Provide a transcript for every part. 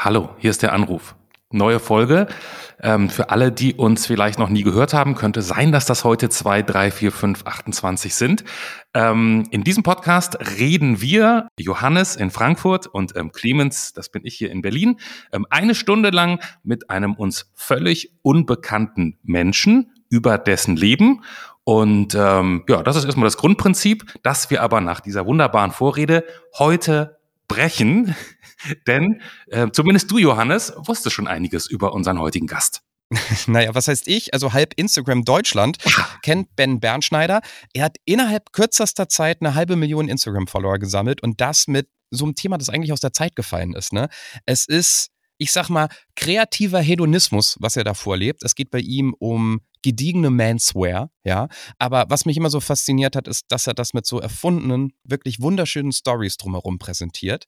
Hallo, hier ist der Anruf. Neue Folge. Ähm, für alle, die uns vielleicht noch nie gehört haben, könnte sein, dass das heute 2, 3, 4, 5, 28 sind. Ähm, in diesem Podcast reden wir, Johannes in Frankfurt und ähm, Clemens, das bin ich hier in Berlin, ähm, eine Stunde lang mit einem uns völlig unbekannten Menschen über dessen Leben. Und ähm, ja, das ist erstmal das Grundprinzip, dass wir aber nach dieser wunderbaren Vorrede heute brechen. Denn äh, zumindest du, Johannes, wusstest schon einiges über unseren heutigen Gast. Naja, was heißt ich? Also halb Instagram Deutschland kennt Ben Bernschneider. Er hat innerhalb kürzester Zeit eine halbe Million Instagram-Follower gesammelt und das mit so einem Thema, das eigentlich aus der Zeit gefallen ist. Ne? Es ist ich sag mal, kreativer Hedonismus, was er da vorlebt. Es geht bei ihm um gediegene Manswear, ja. Aber was mich immer so fasziniert hat, ist, dass er das mit so erfundenen, wirklich wunderschönen Stories drumherum präsentiert.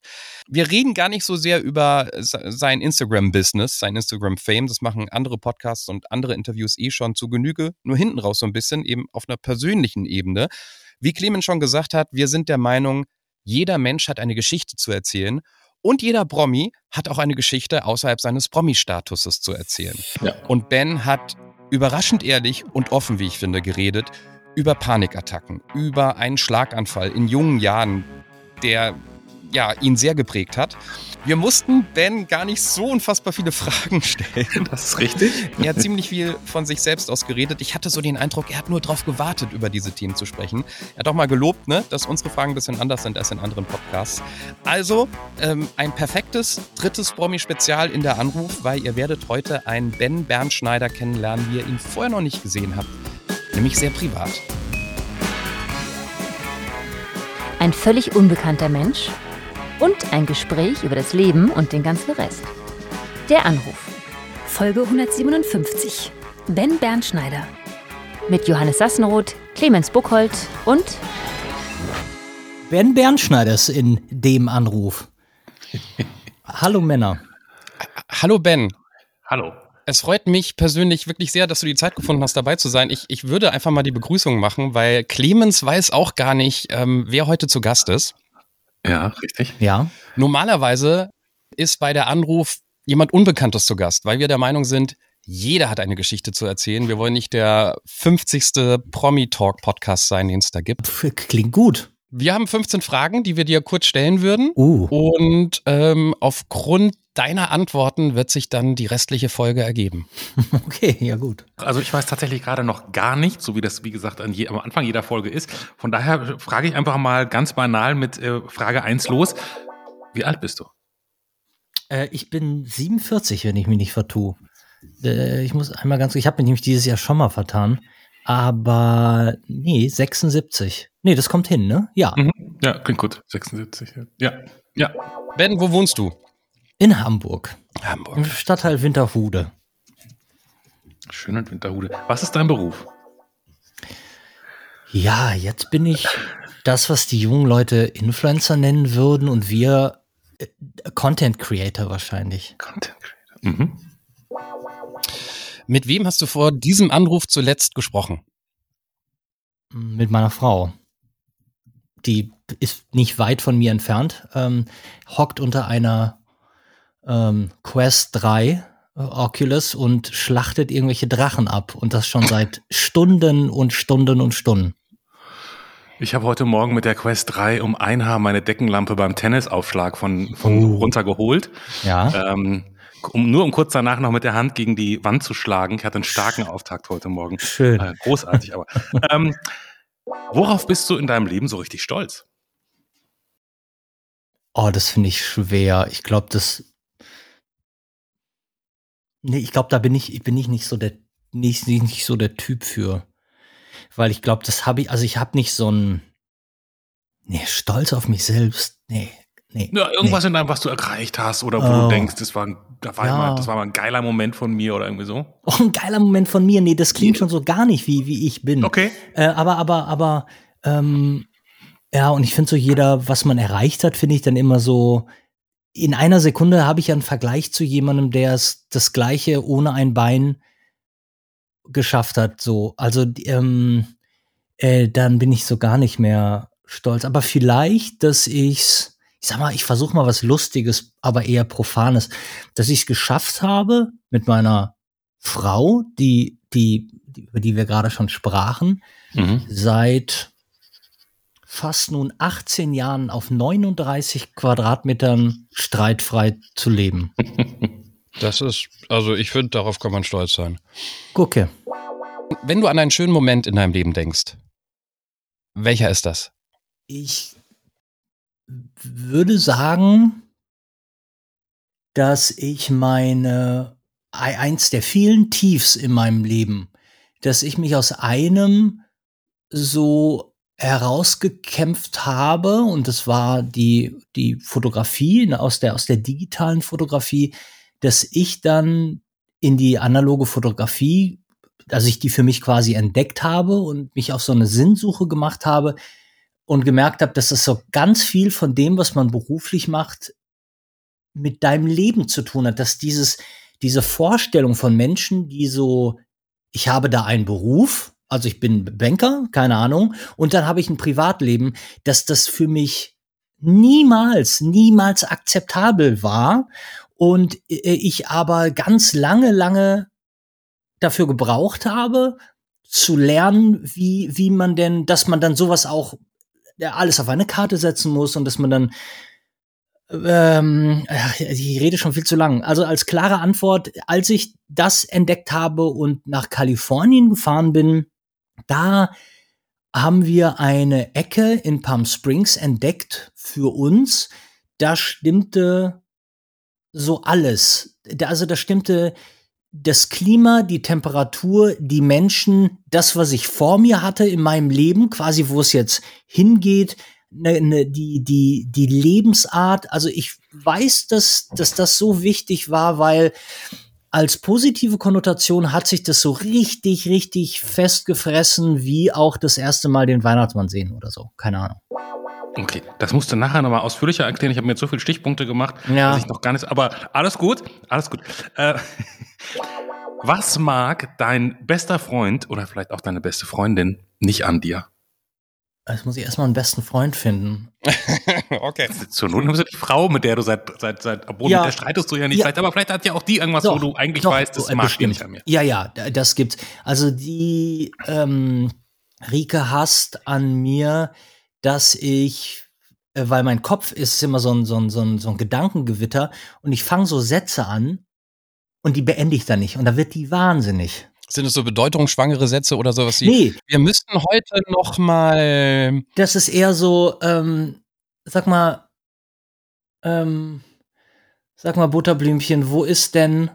Wir reden gar nicht so sehr über sein Instagram-Business, sein Instagram-Fame. Das machen andere Podcasts und andere Interviews eh schon zu Genüge. Nur hinten raus so ein bisschen, eben auf einer persönlichen Ebene. Wie Clemens schon gesagt hat, wir sind der Meinung, jeder Mensch hat eine Geschichte zu erzählen und jeder Promi hat auch eine Geschichte außerhalb seines Promi-Statuses zu erzählen. Ja. Und Ben hat überraschend ehrlich und offen, wie ich finde, geredet über Panikattacken, über einen Schlaganfall in jungen Jahren, der ja, ihn sehr geprägt hat. Wir mussten Ben gar nicht so unfassbar viele Fragen stellen. Das ist richtig. Er hat ziemlich viel von sich selbst aus geredet. Ich hatte so den Eindruck, er hat nur darauf gewartet, über diese Themen zu sprechen. Er hat auch mal gelobt, ne, dass unsere Fragen ein bisschen anders sind als in anderen Podcasts. Also ähm, ein perfektes drittes Promi-Spezial in der Anruf, weil ihr werdet heute einen Ben Bernschneider kennenlernen, wie ihr ihn vorher noch nicht gesehen habt. Nämlich sehr privat. Ein völlig unbekannter Mensch und ein Gespräch über das Leben und den ganzen Rest. Der Anruf. Folge 157. Ben Bernschneider. Mit Johannes Sassenroth, Clemens Buchholz und Ben Bernschneiders in dem Anruf. Hallo Männer. Hallo Ben. Hallo. Es freut mich persönlich wirklich sehr, dass du die Zeit gefunden hast, dabei zu sein. Ich, ich würde einfach mal die Begrüßung machen, weil Clemens weiß auch gar nicht, ähm, wer heute zu Gast ist. Ja, richtig. Ja. Normalerweise ist bei der Anruf jemand Unbekanntes zu Gast, weil wir der Meinung sind, jeder hat eine Geschichte zu erzählen. Wir wollen nicht der 50. Promi-Talk-Podcast sein, den es da gibt. Klingt gut. Wir haben 15 Fragen, die wir dir kurz stellen würden. Uh. Und ähm, aufgrund deiner Antworten wird sich dann die restliche Folge ergeben. Okay, ja gut. Also ich weiß tatsächlich gerade noch gar nicht, so wie das, wie gesagt, je, am Anfang jeder Folge ist. Von daher frage ich einfach mal ganz banal mit äh, Frage 1 los. Wie alt bist du? Äh, ich bin 47, wenn ich mich nicht vertue. Äh, ich muss einmal ganz, ich habe mich nämlich dieses Jahr schon mal vertan. Aber nee, 76. Nee, das kommt hin, ne? Ja. Mhm. Ja, klingt gut. 76. Ja. Ja. Ben, wo wohnst du? In Hamburg. Hamburg. Im Stadtteil Winterhude. Schön in Winterhude. Was ist dein Beruf? Ja, jetzt bin ich das, was die jungen Leute Influencer nennen würden und wir äh, Content Creator wahrscheinlich. Content Creator. Mhm. Mit wem hast du vor diesem Anruf zuletzt gesprochen? Mit meiner Frau. Die ist nicht weit von mir entfernt, ähm, hockt unter einer ähm, Quest 3 äh, Oculus und schlachtet irgendwelche Drachen ab und das schon seit Stunden und Stunden und Stunden. Ich habe heute Morgen mit der Quest 3 um ein Haar meine Deckenlampe beim Tennisaufschlag von, von oh. runtergeholt. Ja. Ähm, um, nur um kurz danach noch mit der Hand gegen die Wand zu schlagen. Ich hatte einen starken Auftakt heute Morgen. Schön. Äh, großartig, aber. ähm, worauf bist du in deinem Leben so richtig stolz? Oh, das finde ich schwer. Ich glaube, das. Nee, ich glaube, da bin ich, bin ich nicht so der, nicht, nicht so der Typ für. Weil ich glaube, das habe ich, also ich habe nicht so ein. Nee, Stolz auf mich selbst. Nee, Nee, ja, irgendwas nee. in deinem, was du erreicht hast oder wo oh. du denkst, das war, das, war ja. mal, das war mal ein geiler Moment von mir oder irgendwie so. Oh, ein geiler Moment von mir. Nee, das klingt schon so gar nicht, wie, wie ich bin. Okay. Äh, aber, aber, aber, ähm, ja, und ich finde so jeder, was man erreicht hat, finde ich dann immer so, in einer Sekunde habe ich einen Vergleich zu jemandem, der es das Gleiche ohne ein Bein geschafft hat, so. Also, ähm, äh, dann bin ich so gar nicht mehr stolz. Aber vielleicht, dass ich's ich sag mal, ich versuche mal was Lustiges, aber eher Profanes, dass ich es geschafft habe, mit meiner Frau, die, die, über die wir gerade schon sprachen, mhm. seit fast nun 18 Jahren auf 39 Quadratmetern streitfrei zu leben. Das ist, also ich finde, darauf kann man stolz sein. Gucke. Wenn du an einen schönen Moment in deinem Leben denkst, welcher ist das? Ich würde sagen, dass ich meine, eins der vielen Tiefs in meinem Leben, dass ich mich aus einem so herausgekämpft habe und das war die, die Fotografie ne, aus der, aus der digitalen Fotografie, dass ich dann in die analoge Fotografie, dass ich die für mich quasi entdeckt habe und mich auf so eine Sinnsuche gemacht habe, und gemerkt habe, dass das so ganz viel von dem, was man beruflich macht, mit deinem Leben zu tun hat, dass dieses, diese Vorstellung von Menschen, die so, ich habe da einen Beruf, also ich bin Banker, keine Ahnung, und dann habe ich ein Privatleben, dass das für mich niemals, niemals akzeptabel war und äh, ich aber ganz lange, lange dafür gebraucht habe, zu lernen, wie, wie man denn, dass man dann sowas auch alles auf eine Karte setzen muss und dass man dann ähm, ich rede schon viel zu lang. Also als klare Antwort, als ich das entdeckt habe und nach Kalifornien gefahren bin, da haben wir eine Ecke in Palm Springs entdeckt für uns. Da stimmte so alles. Also da stimmte das Klima, die Temperatur, die Menschen, das, was ich vor mir hatte in meinem Leben, quasi wo es jetzt hingeht, ne, ne, die, die, die Lebensart. Also ich weiß, dass, dass das so wichtig war, weil als positive Konnotation hat sich das so richtig, richtig festgefressen, wie auch das erste Mal den Weihnachtsmann sehen oder so. Keine Ahnung. Okay, das musst du nachher nochmal ausführlicher erklären. Ich habe mir jetzt so viele Stichpunkte gemacht, ja. dass ich noch gar nicht. Aber alles gut, alles gut. Äh, was mag dein bester Freund oder vielleicht auch deine beste Freundin nicht an dir? Jetzt muss ich erstmal einen besten Freund finden. okay. Zur Not nimmst du die Frau, mit der du seit, seit, seit, obwohl ja. mit der streitest du ja nicht, ja. vielleicht, aber vielleicht hat ja auch die irgendwas, doch, wo du eigentlich doch, weißt, das äh, mag die nicht an mir. Ja, ja, das gibt's. Also die ähm, Rike hasst an mir, dass ich, äh, weil mein Kopf ist immer so ein, so ein, so ein, so ein Gedankengewitter und ich fange so Sätze an und die beende ich dann nicht. Und da wird die wahnsinnig. Sind es so bedeutungsschwangere Sätze oder sowas wie? Nee. Wir müssten heute noch mal. Das ist eher so, ähm, sag mal, ähm, sag mal, Butterblümchen, wo ist denn?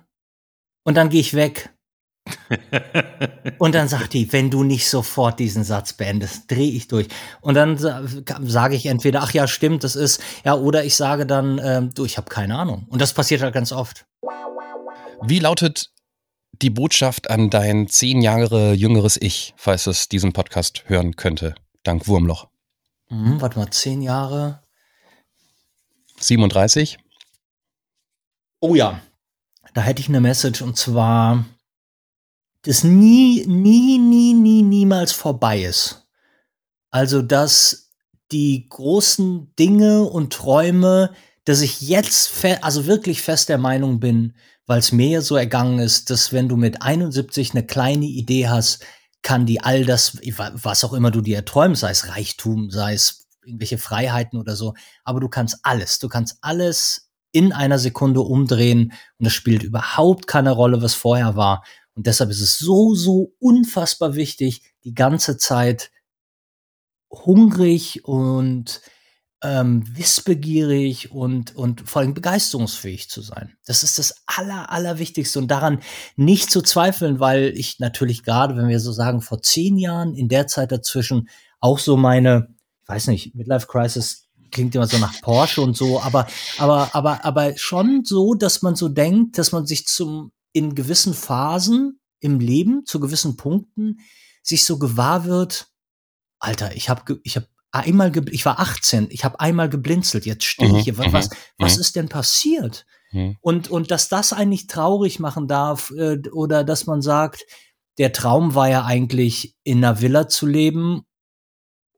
Und dann gehe ich weg. Und dann sagt die, wenn du nicht sofort diesen Satz beendest, drehe ich durch. Und dann sage ich entweder, ach ja, stimmt, das ist, ja, oder ich sage dann, ähm, du, ich habe keine Ahnung. Und das passiert halt ganz oft. Wie lautet die Botschaft an dein zehn Jahre jüngeres Ich, falls es diesen Podcast hören könnte, dank Wurmloch? Mhm, warte mal, zehn Jahre. 37? Oh ja, da hätte ich eine Message und zwar, dass nie, nie, nie, nie, niemals vorbei ist. Also, dass die großen Dinge und Träume, dass ich jetzt, also wirklich fest der Meinung bin, weil es mir so ergangen ist, dass wenn du mit 71 eine kleine Idee hast, kann die all das, was auch immer du dir erträumst, sei es Reichtum, sei es irgendwelche Freiheiten oder so, aber du kannst alles, du kannst alles in einer Sekunde umdrehen und es spielt überhaupt keine Rolle, was vorher war. Und deshalb ist es so, so unfassbar wichtig, die ganze Zeit hungrig und ähm, wissbegierig und, und vor allem begeisterungsfähig zu sein. Das ist das Aller, Allerwichtigste und daran nicht zu zweifeln, weil ich natürlich gerade, wenn wir so sagen, vor zehn Jahren, in der Zeit dazwischen auch so meine, ich weiß nicht, Midlife Crisis klingt immer so nach Porsche und so, aber, aber, aber, aber schon so, dass man so denkt, dass man sich zum, in gewissen Phasen im Leben, zu gewissen Punkten, sich so gewahr wird, Alter, ich habe ich hab einmal, ich war 18, ich habe einmal geblinzelt, jetzt stehe ich mhm, hier. Was, mhm, was mhm. ist denn passiert? Und, und dass das eigentlich traurig machen darf äh, oder dass man sagt, der Traum war ja eigentlich in einer Villa zu leben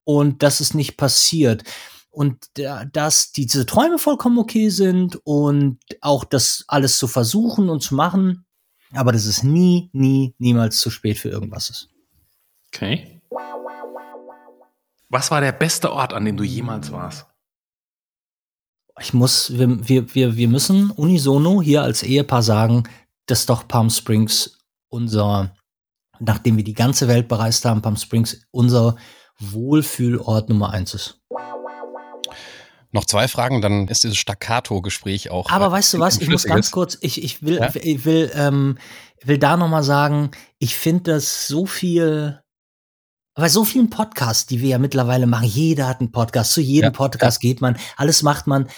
und das ist nicht passiert. und dass diese Träume vollkommen okay sind und auch das alles zu versuchen und zu machen, aber dass es nie, nie, niemals zu spät für irgendwas ist. Okay. Was war der beste Ort, an dem du jemals warst? Ich muss, wir, wir, wir, wir müssen unisono hier als Ehepaar sagen, dass doch Palm Springs unser, nachdem wir die ganze Welt bereist haben, Palm Springs unser Wohlfühlort Nummer eins ist. Noch zwei Fragen, dann ist dieses Staccato-Gespräch auch. Aber äh, weißt du was? Ich muss ganz kurz, ich, ich will, ja? ich will, ähm, will da noch mal sagen, ich finde das so viel, bei so vielen Podcasts, die wir ja mittlerweile machen, jeder hat einen Podcast, zu jedem ja, Podcast ja. geht man, alles macht man.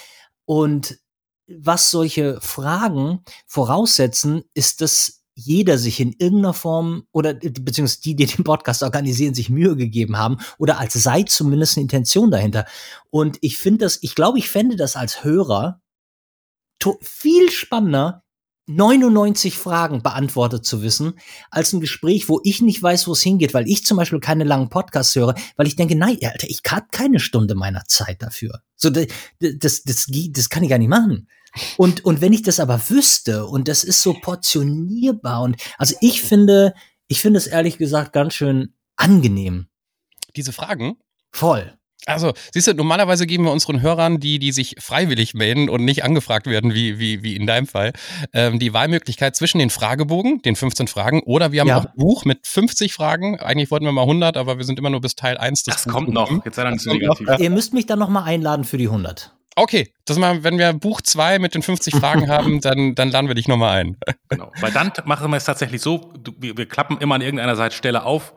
Und was solche Fragen voraussetzen, ist, dass jeder sich in irgendeiner Form oder beziehungsweise die, die den Podcast organisieren, sich Mühe gegeben haben oder als sei zumindest eine Intention dahinter. Und ich finde das, ich glaube, ich fände das als Hörer viel spannender, 99 Fragen beantwortet zu wissen, als ein Gespräch, wo ich nicht weiß, wo es hingeht, weil ich zum Beispiel keine langen Podcasts höre, weil ich denke, nein, Alter, ich habe keine Stunde meiner Zeit dafür. So, das, das, das, das kann ich gar nicht machen. Und, und wenn ich das aber wüsste und das ist so portionierbar und also ich finde, ich finde es ehrlich gesagt ganz schön angenehm. Diese Fragen? Voll. Also, siehst du, normalerweise geben wir unseren Hörern, die, die sich freiwillig melden und nicht angefragt werden, wie, wie, wie in deinem Fall, ähm, die Wahlmöglichkeit zwischen den Fragebogen, den 15 Fragen, oder wir haben ja. auch ein Buch mit 50 Fragen. Eigentlich wollten wir mal 100, aber wir sind immer nur bis Teil 1. Das kommt noch. Jetzt sei dann nicht so negativ. Noch. Ihr müsst mich dann nochmal einladen für die 100. Okay, das mal, wenn wir Buch 2 mit den 50 Fragen haben, dann, dann laden wir dich nochmal ein. Genau. Weil dann machen wir es tatsächlich so, wir, wir klappen immer an irgendeiner Seite auf,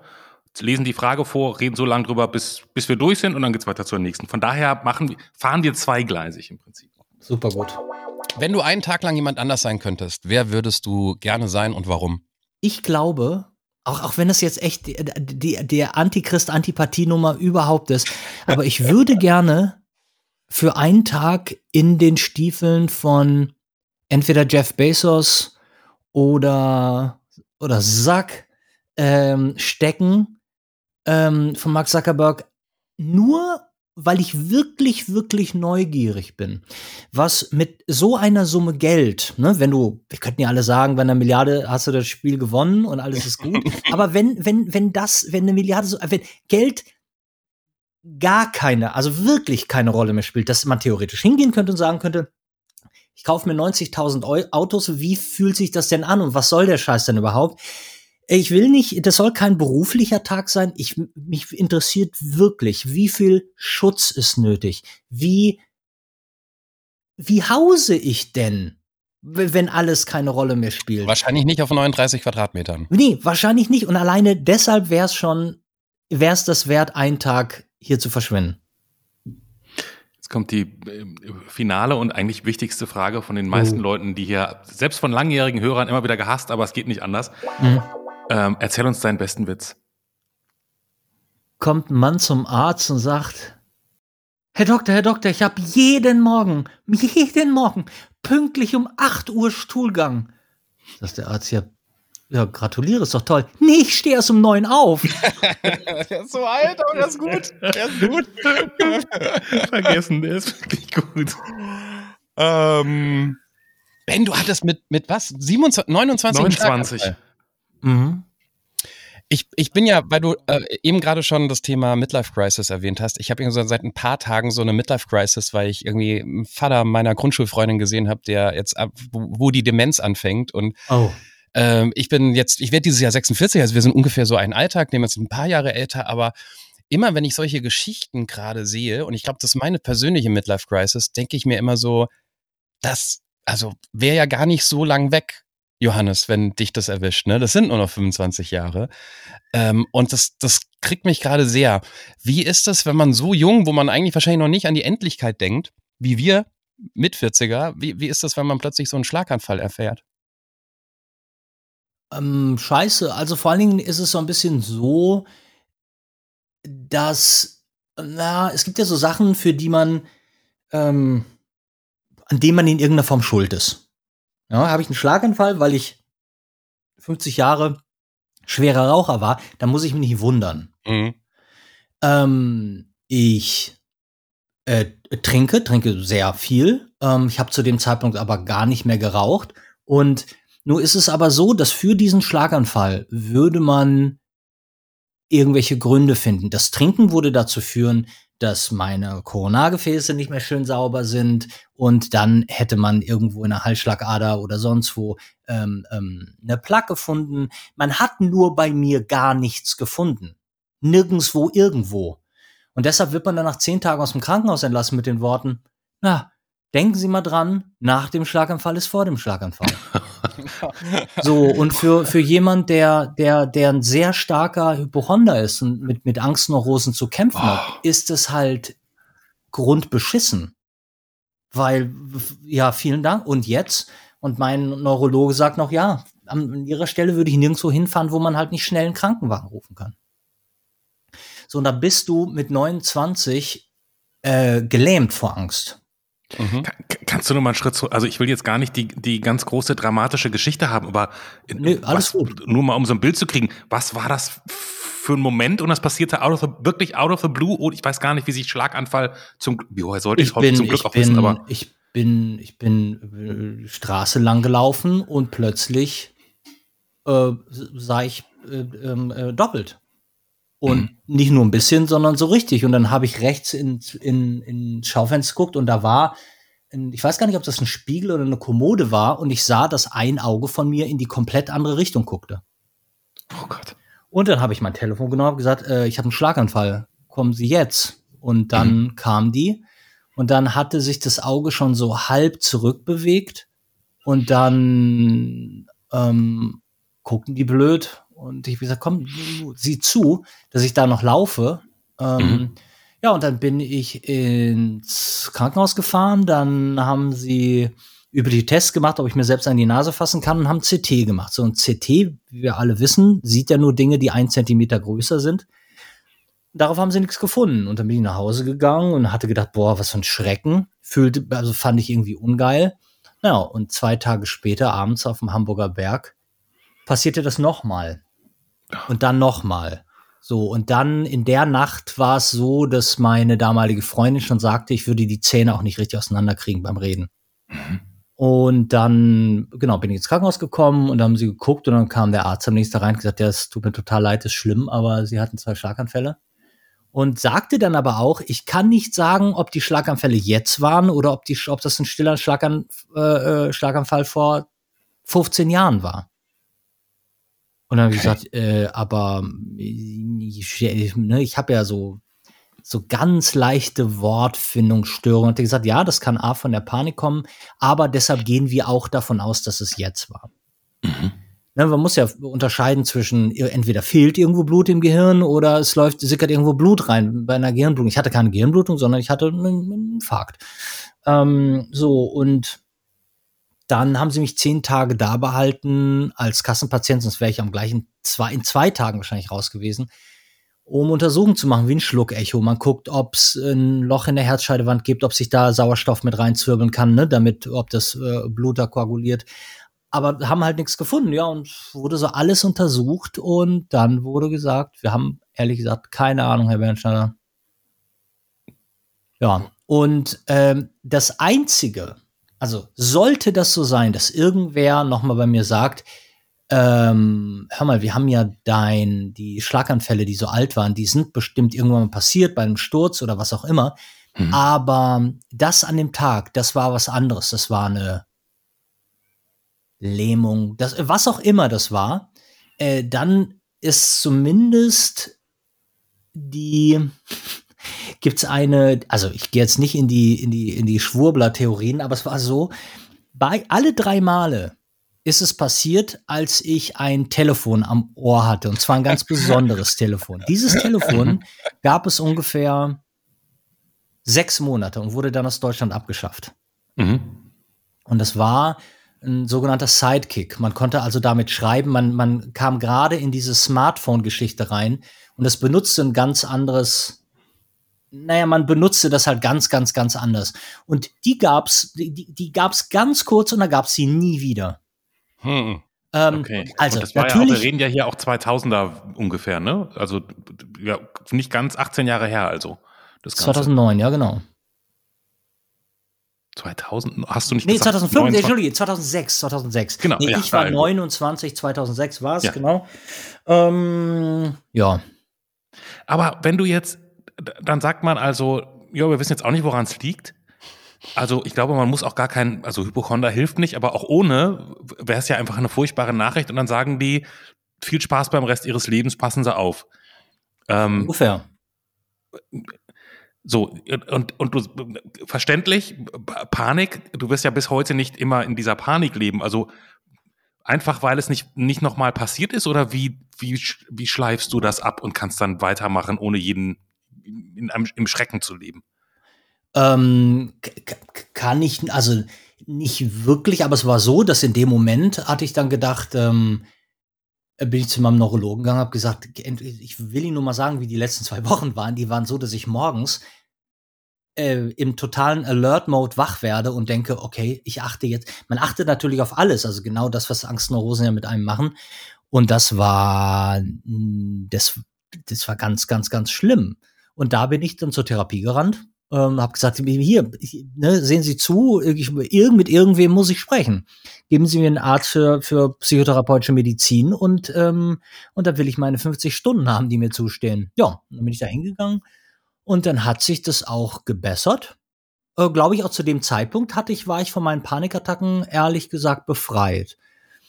lesen die Frage vor, reden so lange drüber, bis, bis wir durch sind und dann geht's weiter zur nächsten. Von daher machen, fahren wir zweigleisig im Prinzip. Super gut. Wenn du einen Tag lang jemand anders sein könntest, wer würdest du gerne sein und warum? Ich glaube, auch, auch wenn es jetzt echt die, die, der Antichrist-Antipathie-Nummer überhaupt ist, aber ich würde gerne für einen Tag in den Stiefeln von entweder Jeff Bezos oder, oder Zack ähm, stecken ähm, von Mark Zuckerberg, nur weil ich wirklich, wirklich neugierig bin, was mit so einer Summe Geld, ne, wenn du, wir könnten ja alle sagen, bei einer Milliarde hast du das Spiel gewonnen und alles ist gut, aber wenn, wenn, wenn das, wenn eine Milliarde, so, wenn Geld gar keine, also wirklich keine Rolle mehr spielt, dass man theoretisch hingehen könnte und sagen könnte, ich kaufe mir 90.000 Autos, wie fühlt sich das denn an und was soll der Scheiß denn überhaupt? Ich will nicht, das soll kein beruflicher Tag sein. Ich, mich interessiert wirklich, wie viel Schutz ist nötig? Wie, wie hause ich denn, wenn alles keine Rolle mehr spielt? Wahrscheinlich nicht auf 39 Quadratmetern. Nee, wahrscheinlich nicht. Und alleine deshalb wäre es schon, wäre es das wert, einen Tag hier zu verschwinden. Jetzt kommt die äh, finale und eigentlich wichtigste Frage von den meisten oh. Leuten, die hier selbst von langjährigen Hörern immer wieder gehasst, aber es geht nicht anders. Mhm. Ähm, erzähl uns deinen besten Witz. Kommt ein Mann zum Arzt und sagt, Herr Doktor, Herr Doktor, ich habe jeden Morgen, jeden Morgen pünktlich um 8 Uhr Stuhlgang. Das ist der Arzt, ja, ja, gratuliere, ist doch toll. Nee, ich stehe erst um neun auf. der ist so alt, aber der ist gut. Der ist gut. Vergessen, der ist wirklich gut. Ähm, ben, du hattest mit, mit was? 27, 29? 29. Mhm. Ich, ich bin ja, weil du äh, eben gerade schon das Thema Midlife Crisis erwähnt hast, ich habe irgendwie seit ein paar Tagen so eine Midlife Crisis, weil ich irgendwie einen Vater meiner Grundschulfreundin gesehen habe, der jetzt, wo, wo die Demenz anfängt und oh ähm, ich bin jetzt, ich werde dieses Jahr 46, also wir sind ungefähr so ein Alltag, nehmen jetzt ein paar Jahre älter, aber immer wenn ich solche Geschichten gerade sehe, und ich glaube, das ist meine persönliche Midlife Crisis, denke ich mir immer so, das, also wäre ja gar nicht so lang weg, Johannes, wenn dich das erwischt, ne? Das sind nur noch 25 Jahre. Ähm, und das, das kriegt mich gerade sehr. Wie ist das, wenn man so jung, wo man eigentlich wahrscheinlich noch nicht an die Endlichkeit denkt, wie wir mit 40er, wie, wie ist das, wenn man plötzlich so einen Schlaganfall erfährt? Ähm, scheiße. Also vor allen Dingen ist es so ein bisschen so, dass, na, es gibt ja so Sachen, für die man, ähm, an denen man in irgendeiner Form schuld ist. Ja, habe ich einen Schlaganfall, weil ich 50 Jahre schwerer Raucher war, dann muss ich mich nicht wundern. Mhm. Ähm, ich äh, trinke, trinke sehr viel. Ähm, ich habe zu dem Zeitpunkt aber gar nicht mehr geraucht. Und nur ist es aber so, dass für diesen Schlaganfall würde man irgendwelche Gründe finden. Das Trinken würde dazu führen, dass meine Koronargefäße nicht mehr schön sauber sind und dann hätte man irgendwo in der Halsschlagader oder sonst wo ähm, ähm, eine Plaque gefunden. Man hat nur bei mir gar nichts gefunden. Nirgendswo irgendwo. Und deshalb wird man dann nach zehn Tagen aus dem Krankenhaus entlassen mit den Worten, na, denken Sie mal dran, nach dem Schlaganfall ist vor dem Schlaganfall. so, und für, für jemand, der, der, der ein sehr starker Hypochonder ist und mit, mit Angstneurosen zu kämpfen oh. hat, ist es halt grundbeschissen. Weil, ja, vielen Dank. Und jetzt? Und mein Neurologe sagt noch, ja, an ihrer Stelle würde ich nirgendwo hinfahren, wo man halt nicht schnell einen Krankenwagen rufen kann. So, und da bist du mit 29 äh, gelähmt vor Angst. Mhm. kannst du nur mal einen Schritt zurück? Also ich will jetzt gar nicht die, die ganz große dramatische Geschichte haben, aber nee, alles was, gut. nur mal um so ein Bild zu kriegen, was war das für ein Moment und das passierte out of the, wirklich out of the blue und ich weiß gar nicht, wie sich Schlaganfall zum wie woher sollte ich, ich bin, zum Glück ich auch bin, wissen, aber ich bin ich bin äh, Straße lang gelaufen und plötzlich äh, sah ich äh, ähm, äh, doppelt. Und mhm. nicht nur ein bisschen, sondern so richtig. Und dann habe ich rechts in, in, in Schaufenster geguckt und da war, ein, ich weiß gar nicht, ob das ein Spiegel oder eine Kommode war, und ich sah, dass ein Auge von mir in die komplett andere Richtung guckte. Oh Gott. Und dann habe ich mein Telefon genommen und gesagt, äh, ich habe einen Schlaganfall. Kommen Sie jetzt? Und dann mhm. kam die. Und dann hatte sich das Auge schon so halb zurückbewegt. Und dann ähm, guckten die blöd und ich habe gesagt, komm, sieh zu, dass ich da noch laufe. Ähm, mhm. Ja, und dann bin ich ins Krankenhaus gefahren. Dann haben sie über die Tests gemacht, ob ich mir selbst an die Nase fassen kann und haben CT gemacht. So ein CT, wie wir alle wissen, sieht ja nur Dinge, die ein Zentimeter größer sind. Darauf haben sie nichts gefunden. Und dann bin ich nach Hause gegangen und hatte gedacht, boah, was für ein Schrecken. Fühlte, also fand ich irgendwie ungeil. Ja, und zwei Tage später, abends auf dem Hamburger Berg, passierte das nochmal. Und dann nochmal. So, und dann in der Nacht war es so, dass meine damalige Freundin schon sagte, ich würde die Zähne auch nicht richtig auseinanderkriegen beim Reden. Mhm. Und dann, genau, bin ich ins Krankenhaus gekommen und dann haben sie geguckt und dann kam der Arzt am nächsten rein und gesagt, ja, es tut mir total leid, ist schlimm, aber sie hatten zwei Schlaganfälle. Und sagte dann aber auch, ich kann nicht sagen, ob die Schlaganfälle jetzt waren oder ob, die, ob das ein stiller Schlagan, äh, äh Schlaganfall vor 15 Jahren war. Und dann habe ich gesagt, äh, aber ich, ne, ich habe ja so, so ganz leichte Wortfindungsstörungen. Und er gesagt, ja, das kann A von der Panik kommen, aber deshalb gehen wir auch davon aus, dass es jetzt war. Mhm. Ne, man muss ja unterscheiden zwischen entweder fehlt irgendwo Blut im Gehirn oder es läuft, sickert irgendwo Blut rein bei einer Gehirnblutung. Ich hatte keine Gehirnblutung, sondern ich hatte einen Infarkt. Ähm, so, und dann haben sie mich zehn Tage da behalten als Kassenpatient, sonst wäre ich am gleichen zwei, in zwei Tagen wahrscheinlich raus gewesen, um Untersuchungen zu machen, wie ein Schluckecho. Man guckt, ob es ein Loch in der Herzscheidewand gibt, ob sich da Sauerstoff mit reinzwirbeln kann, ne, damit, ob das äh, Blut da koaguliert. Aber haben halt nichts gefunden, ja, und wurde so alles untersucht und dann wurde gesagt, wir haben ehrlich gesagt keine Ahnung, Herr Bernsteiner. Ja, und ähm, das Einzige, also sollte das so sein, dass irgendwer nochmal bei mir sagt, ähm, hör mal, wir haben ja dein, die Schlaganfälle, die so alt waren, die sind bestimmt irgendwann mal passiert bei einem Sturz oder was auch immer. Mhm. Aber das an dem Tag, das war was anderes. Das war eine Lähmung, das, was auch immer das war. Äh, dann ist zumindest die, gibt es eine, also ich gehe jetzt nicht in die, in die, in die Schwurbler-Theorien, aber es war so, bei alle drei Male ist es passiert, als ich ein Telefon am Ohr hatte, und zwar ein ganz besonderes Telefon. Dieses Telefon gab es ungefähr sechs Monate und wurde dann aus Deutschland abgeschafft. Mhm. Und das war ein sogenannter Sidekick. Man konnte also damit schreiben, man, man kam gerade in diese Smartphone-Geschichte rein und es benutzte ein ganz anderes naja, man benutzte das halt ganz, ganz, ganz anders. Und die gab's, die, die gab's ganz kurz und da gab's sie nie wieder. Hm. Ähm, okay. Also, das war natürlich, ja auch, wir reden ja hier auch 2000er ungefähr, ne? Also, ja, nicht ganz 18 Jahre her, also. Das 2009, ja, genau. 2000, hast du nicht Nee, gesagt? 2005, 29? Entschuldige, 2006, 2006. Genau, Nee, ja, ich war da- 29, 2006 war es, Ja. genau. Ähm, ja. Aber wenn du jetzt, dann sagt man also, ja, wir wissen jetzt auch nicht, woran es liegt. Also ich glaube, man muss auch gar kein, also Hypochonder hilft nicht, aber auch ohne wäre es ja einfach eine furchtbare Nachricht und dann sagen die, viel Spaß beim Rest ihres Lebens, passen sie auf. Ähm, Ungefähr. so, und, und du, verständlich, Panik, du wirst ja bis heute nicht immer in dieser Panik leben. Also einfach, weil es nicht, nicht nochmal passiert ist oder wie, wie, wie schleifst du das ab und kannst dann weitermachen, ohne jeden in einem, im Schrecken zu leben? Ähm, kann ich, also nicht wirklich, aber es war so, dass in dem Moment hatte ich dann gedacht, ähm, bin ich zu meinem Neurologen gegangen, habe gesagt, ich will Ihnen nur mal sagen, wie die letzten zwei Wochen waren. Die waren so, dass ich morgens äh, im totalen Alert-Mode wach werde und denke, okay, ich achte jetzt. Man achtet natürlich auf alles, also genau das, was Angstneurosen ja mit einem machen. Und das war, das, das war ganz, ganz, ganz schlimm. Und da bin ich dann zur Therapie gerannt ähm, habe gesagt, hier, ich, ne, sehen Sie zu, ich, irgend, mit irgendwem muss ich sprechen. Geben Sie mir einen Arzt für, für psychotherapeutische Medizin und, ähm, und da will ich meine 50 Stunden haben, die mir zustehen. Ja, dann bin ich da hingegangen und dann hat sich das auch gebessert. Äh, Glaube ich, auch zu dem Zeitpunkt hatte ich, war ich von meinen Panikattacken ehrlich gesagt befreit.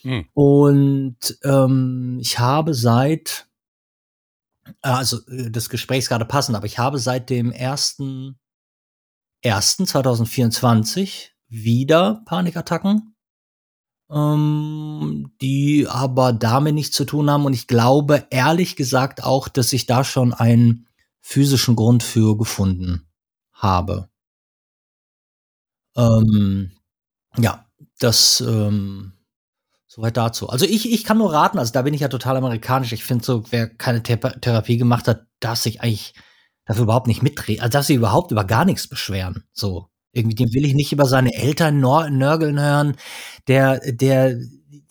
Hm. Und ähm, ich habe seit, also äh, das Gespräch ist gerade passend, aber ich habe seit dem ersten 1.2024 wieder Panikattacken, ähm, die aber damit nichts zu tun haben. Und ich glaube ehrlich gesagt auch, dass ich da schon einen physischen Grund für gefunden habe. Ähm, ja, das ähm, soweit dazu. Also ich, ich kann nur raten, also da bin ich ja total amerikanisch. Ich finde so, wer keine Thera Therapie gemacht hat, darf sich eigentlich dafür überhaupt nicht mitreden, also darf sich überhaupt über gar nichts beschweren. So. Irgendwie, den will ich nicht über seine Eltern nörgeln hören. Der, der,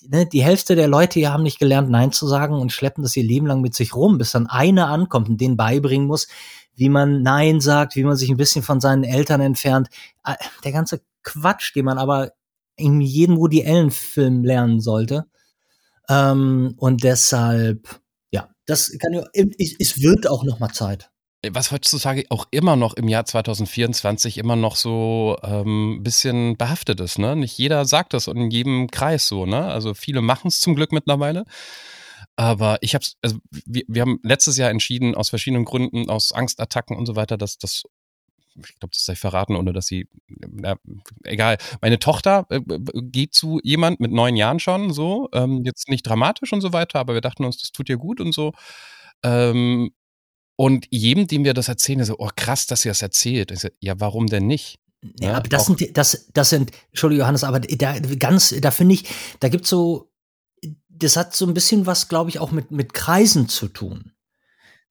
ne, die Hälfte der Leute hier haben nicht gelernt, Nein zu sagen und schleppen das ihr Leben lang mit sich rum, bis dann einer ankommt und denen beibringen muss, wie man Nein sagt, wie man sich ein bisschen von seinen Eltern entfernt. Ah, Der ganze Quatsch, den man aber in jedem Woody Allen-Film lernen sollte. Ähm, und deshalb, ja, das kann ja, es, wird auch noch mal Zeit. was heutzutage auch immer noch im Jahr 2024 immer noch so ein ähm, bisschen behaftet ist. Ne? Nicht jeder sagt das und in jedem Kreis so. Ne? Also viele machen es zum Glück mittlerweile. Aber ich habe also wir, wir haben letztes Jahr entschieden, aus verschiedenen Gründen, aus Angstattacken und so weiter, dass das, ich glaube, das sei verraten, ohne dass sie, na, egal. Meine Tochter äh, geht zu jemand mit neun Jahren schon, so, ähm, jetzt nicht dramatisch und so weiter, aber wir dachten uns, das tut ihr gut und so. Ähm, und jedem, dem wir das erzählen, ist so, oh krass, dass ihr das erzählt. Ich so, ja, warum denn nicht? Ja, Ja, aber das auch- sind, das, das sind, Entschuldigung, Johannes, aber da ganz, da finde ich, da gibt's so, das hat so ein bisschen was, glaube ich, auch mit, mit Kreisen zu tun.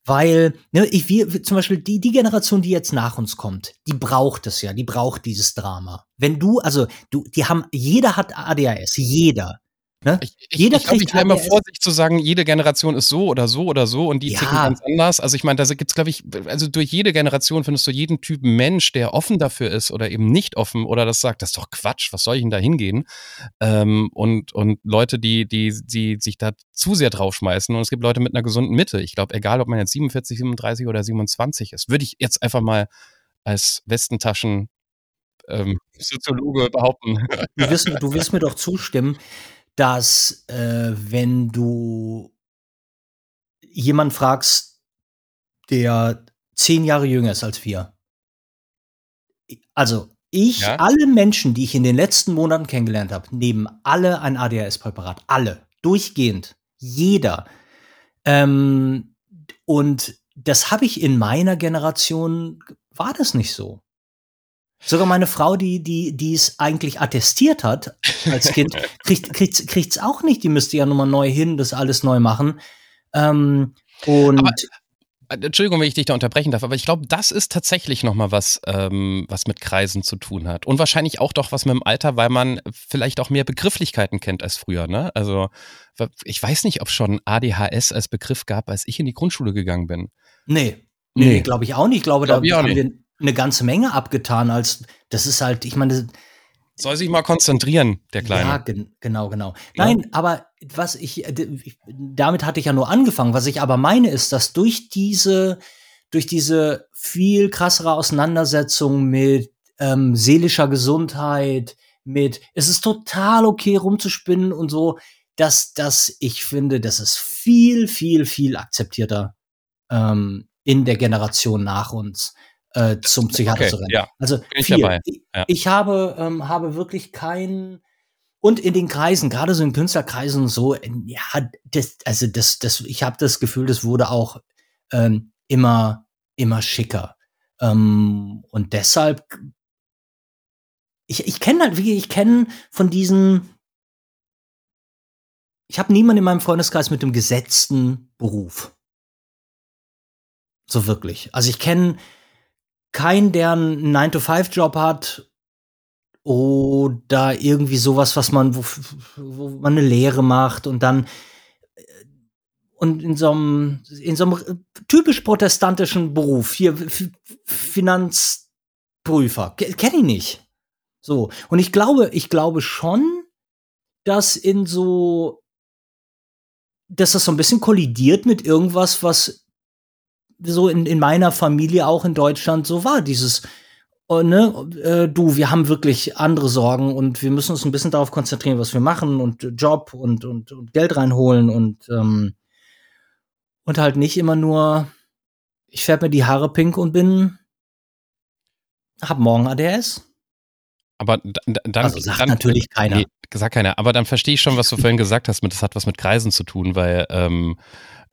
Weil, ne, ich, wir, zum Beispiel die, die Generation, die jetzt nach uns kommt, die braucht es ja, die braucht dieses Drama. Wenn du, also, du, die haben, jeder hat ADHS, jeder. Ne? Ich, ich, Jeder ich glaube, ich wäre immer ADHS. vorsichtig zu sagen, jede Generation ist so oder so oder so und die Ja. ticken ganz anders. Also ich meine, da gibt's glaube ich, also durch jede Generation findest du jeden Typen Mensch, der offen dafür ist oder eben nicht offen oder das sagt, das ist doch Quatsch, was soll ich denn da hingehen? Ähm, und, und Leute, die, die, die sich da zu sehr draufschmeißen und es gibt Leute mit einer gesunden Mitte. Ich glaube, egal, ob man jetzt 47, 37 oder 27 ist, würde ich jetzt einfach mal als Westentaschen ähm, Soziologe behaupten. Du wirst, du wirst mir doch zustimmen, dass äh, wenn du jemanden fragst, der zehn Jahre jünger ist als wir, also ich, Ja. alle Menschen, die ich in den letzten Monaten kennengelernt habe, nehmen alle ein ADHS-Präparat. Alle. Durchgehend. Jeder. Ähm, und das habe ich in meiner Generation, war das nicht so. Sogar meine Frau, die, die, die es eigentlich attestiert hat als Kind, kriegt, kriegt, kriegt's auch nicht. Die müsste ja nochmal neu hin, das alles neu machen. Ähm, und Aber- Entschuldigung, wenn ich dich da unterbrechen darf, aber ich glaube, das ist tatsächlich nochmal was, ähm, was mit Kreisen zu tun hat. Und wahrscheinlich auch doch was mit dem Alter, weil man vielleicht auch mehr Begrifflichkeiten kennt als früher. Ne? Also ich weiß nicht, ob es schon ADHS als Begriff gab, als ich in die Grundschule gegangen bin. nee, nee, Nee. glaube ich auch nicht. Ich glaube, Glaub da ich haben nicht. wir, eine ganze Menge abgetan, als das ist halt, ich meine, soll sich mal konzentrieren, der Kleine. Ja, gen genau, genau. Ja. Nein, aber was ich, damit hatte ich ja nur angefangen. Was ich aber meine, ist, dass durch diese, durch diese viel krassere Auseinandersetzung mit ähm, seelischer Gesundheit, mit, es ist total okay rumzuspinnen und so, dass, dass ich finde, das ist viel, viel, viel akzeptierter ähm, in der Generation nach uns äh, zum Psychiater okay, zu rennen. Ja, also ich. Ja. ich habe, ähm, habe wirklich kein und in den Kreisen, gerade so in Künstlerkreisen so, ja, das, also das, das, ich habe das Gefühl, das wurde auch ähm, immer, immer schicker. Ähm, und deshalb, ich, ich kenne halt, wie ich kenne von diesen, ich habe niemanden in meinem Freundeskreis mit dem gesetzten Beruf. So wirklich. Also ich kenne keinen, der einen 9-to-5-Job hat oder irgendwie sowas, was man, wo, wo man eine Lehre macht und dann äh, und in so einem, in so einem typisch protestantischen Beruf, hier Finanzprüfer, kenne ich nicht. So. Und ich glaube, ich glaube schon, dass in so, dass das so ein bisschen kollidiert mit irgendwas, was so in, in meiner Familie auch in Deutschland so war. Dieses, oh, ne, äh, du, wir haben wirklich andere Sorgen und wir müssen uns ein bisschen darauf konzentrieren, was wir machen und Job und, und, und Geld reinholen und, ähm, und halt nicht immer nur, ich färbe mir die Haare pink und bin, hab morgen ADS. Aber dann, also sagt dann, natürlich keiner. Nee, sagt keiner. Aber dann verstehe ich schon, was du vorhin gesagt hast. Mit, das hat was mit Kreisen zu tun, weil ähm,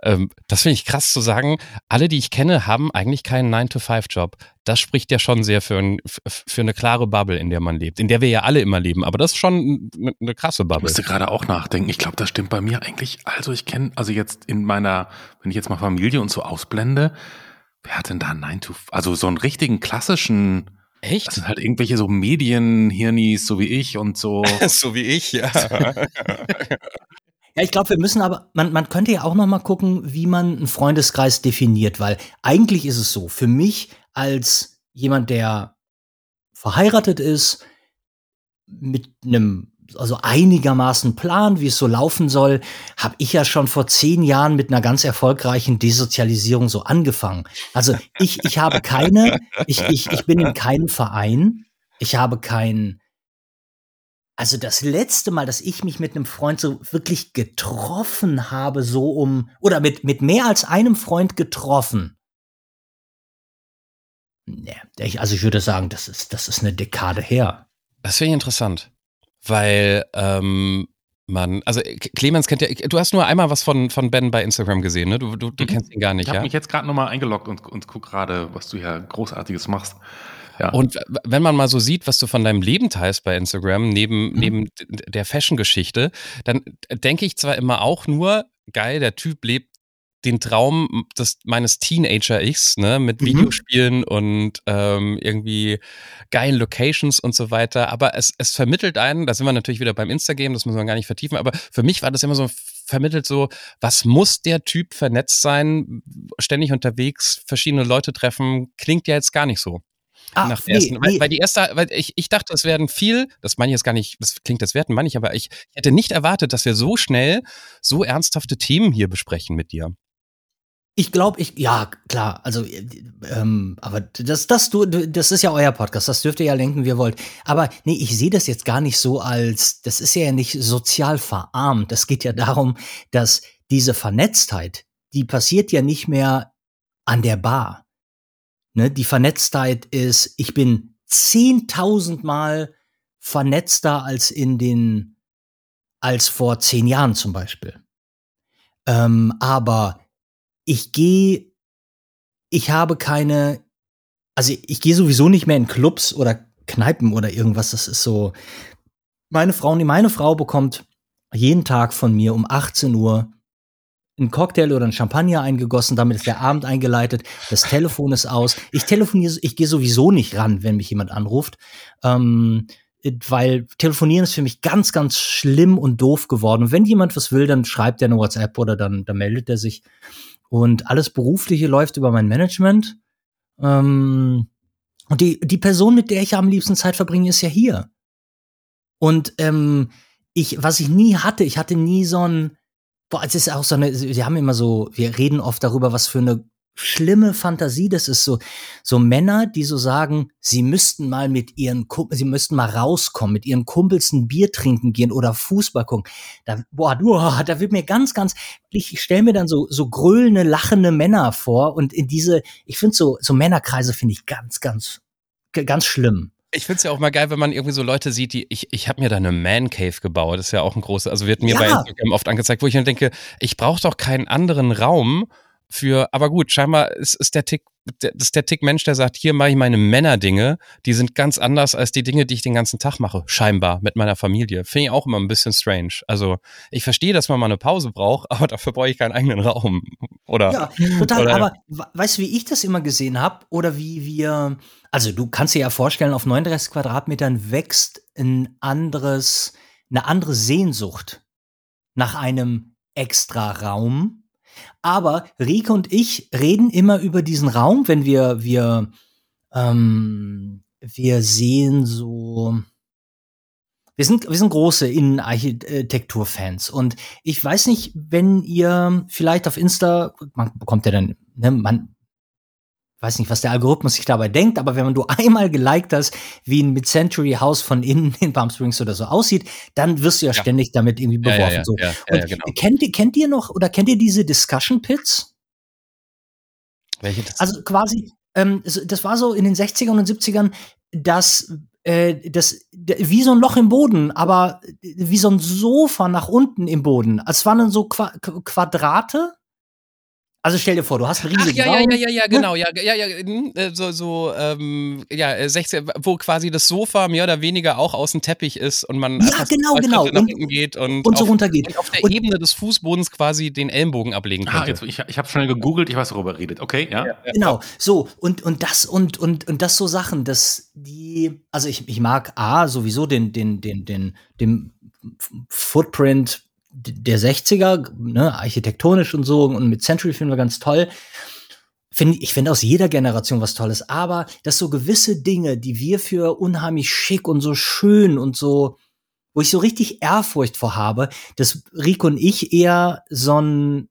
ähm, das finde ich krass zu sagen. Alle, die ich kenne, haben eigentlich keinen 9-to-5-Job. Das spricht ja schon sehr für, ein, für eine klare Bubble, in der man lebt, in der wir ja alle immer leben. Aber das ist schon eine, eine krasse Bubble. Ich müsste gerade auch nachdenken. Ich glaube, das stimmt bei mir eigentlich. Also ich kenne, also jetzt in meiner, wenn ich jetzt mal Familie und so ausblende, wer hat denn da 9 to Also so einen richtigen klassischen Echt? Das sind halt irgendwelche so Medienhirnis, so wie ich und so. so wie ich, ja. Ja, ich glaube, wir müssen aber, man, man könnte ja auch noch mal gucken, wie man einen Freundeskreis definiert, weil eigentlich ist es so, für mich als jemand, der verheiratet ist, mit einem also einigermaßen Plan, wie es so laufen soll, habe ich ja schon vor zehn Jahren mit einer ganz erfolgreichen Desozialisierung so angefangen. Also ich, ich habe keine, ich, ich, ich bin in keinem Verein, ich habe kein also das letzte Mal, dass ich mich mit einem Freund so wirklich getroffen habe, so um, oder mit, mit mehr als einem Freund getroffen. Nee, also ich würde sagen, das ist, das ist eine Dekade her. Das finde ich interessant, weil ähm, man, also Clemens kennt ja, du hast nur einmal was von, von Ben bei Instagram gesehen, ne? Du, du, du mhm. kennst ihn gar nicht, ich ja? Ich habe mich jetzt gerade nochmal eingeloggt und, und guck gerade, was du hier Großartiges machst. Ja. Und wenn man mal so sieht, was du von deinem Leben teilst bei Instagram, neben, mhm. neben der Fashion-Geschichte, dann denke ich zwar immer auch nur, geil, der Typ lebt den Traum des, meines Teenager-Ichs, ne, mit mhm. Videospielen und ähm, irgendwie geilen Locations und so weiter. Aber es, es vermittelt einen, da sind wir natürlich wieder beim Instagram, das müssen wir gar nicht vertiefen, aber für mich war das immer so vermittelt so, was muss der Typ vernetzt sein, ständig unterwegs, verschiedene Leute treffen, klingt ja jetzt gar nicht so. Ah, nach der nee, ersten, weil, nee. weil, die erste, weil ich, ich dachte, es werden viel, das meine ich jetzt gar nicht, das klingt das werten, meine ich, aber ich hätte nicht erwartet, dass wir so schnell so ernsthafte Themen hier besprechen mit dir. Ich glaube, ich, ja, klar, also, ähm, aber das, das, du, das ist ja euer Podcast, das dürft ihr ja lenken, wie ihr wollt. Aber nee, ich sehe das jetzt gar nicht so als, das ist ja nicht sozial verarmt. Es geht ja darum, dass diese Vernetztheit, die passiert ja nicht mehr an der Bar. Ne, die Vernetztheit ist, ich bin zehntausendmal vernetzter als in den, als vor zehn Jahren zum Beispiel. Ähm, aber ich gehe, ich habe keine, also ich gehe sowieso nicht mehr in Clubs oder Kneipen oder irgendwas. Das ist so, meine Frau, meine Frau bekommt jeden Tag von mir um 18 Uhr einen Cocktail oder ein Champagner eingegossen, damit ist der Abend eingeleitet, das Telefon ist aus. Ich telefoniere, ich gehe sowieso nicht ran, wenn mich jemand anruft, ähm, weil telefonieren ist für mich ganz, ganz schlimm und doof geworden. Und wenn jemand was will, dann schreibt er eine WhatsApp oder dann, dann meldet er sich. Und alles Berufliche läuft über mein Management. Ähm, Und die, die Person, mit der ich am liebsten Zeit verbringe, ist ja hier. Und ähm, ich, was ich nie hatte, ich hatte nie so ein, boah, es ist auch so eine, wir haben immer so, wir reden oft darüber, was für eine schlimme Fantasie das ist. So, so Männer, die so sagen, sie müssten mal mit ihren, sie müssten mal rauskommen, mit ihren Kumpels ein Bier trinken gehen oder Fußball gucken. Da, boah, boah, da wird mir ganz, ganz, ich stelle mir dann so, so grölende, lachende Männer vor und in diese, ich finde so, so Männerkreise finde ich ganz, ganz, ganz schlimm. Ich finde es ja auch mal geil, wenn man irgendwie so Leute sieht, die, ich, ich habe mir da eine Man Cave gebaut, das ist ja auch ein großes, also wird mir ja. bei Instagram oft angezeigt, wo ich dann denke, ich brauche doch keinen anderen Raum, für, aber gut, scheinbar ist, ist der Tick, das ist der Tick Mensch, der sagt, hier mache ich meine Männerdinge, die sind ganz anders als die Dinge, die ich den ganzen Tag mache, scheinbar mit meiner Familie. Finde ich auch immer ein bisschen strange. Also ich verstehe, dass man mal eine Pause braucht, aber dafür brauche ich keinen eigenen Raum. Oder? Ja, total. Oder, aber weißt du, wie ich das immer gesehen habe? Oder wie wir, also du kannst dir ja vorstellen, auf 39 Quadratmetern wächst ein anderes, eine andere Sehnsucht nach einem extra Raum aber Rike und ich reden immer über diesen Raum, wenn wir, wir, ähm, wir sehen so, wir sind, wir sind große Innenarchitekturfans. Und ich weiß nicht, wenn ihr vielleicht auf Insta, man bekommt ja dann, ne, man weiß nicht, was der Algorithmus sich dabei denkt, aber wenn du einmal geliked hast, wie ein Mid-Century House von innen in Palm Springs oder so aussieht, dann wirst du ja, ja. ständig damit irgendwie beworfen. Ja, ja, so. Und genau. kennt, ihr, kennt ihr noch oder kennt ihr diese Discussion Pits? Welche? Also quasi, ähm, das war so in den 60ern und 70ern, dass äh, das wie so ein Loch im Boden, aber wie so ein Sofa nach unten im Boden. Es waren dann so Qua Quadrate also stell dir vor, du hast einen riesigen Ach, ja, Raum. Ja, ja, ja, ja, genau, ja, ja, ja, hm, äh, so, so, ähm, ja, 16, wo quasi das Sofa mehr oder weniger auch aus dem Teppich ist und man ja, genau, genau. nach unten geht und, und so auf, runter geht. Und auf der und Ebene des Fußbodens quasi den Ellenbogen ablegen kann. Ah, jetzt, ich, ich habe schnell gegoogelt, ich weiß, worüber redet. Okay, ja. ja, ja. Genau, so und und das und und und das so Sachen, dass die, also ich, ich mag a sowieso den den den den den Footprint der 60er, ne, architektonisch und so und mit Century finden wir ganz toll. Find, ich finde aus jeder Generation was Tolles, aber dass so gewisse Dinge, die wir für unheimlich schick und so schön und so, wo ich so richtig Ehrfurcht vor habe, dass Rico und ich eher so ein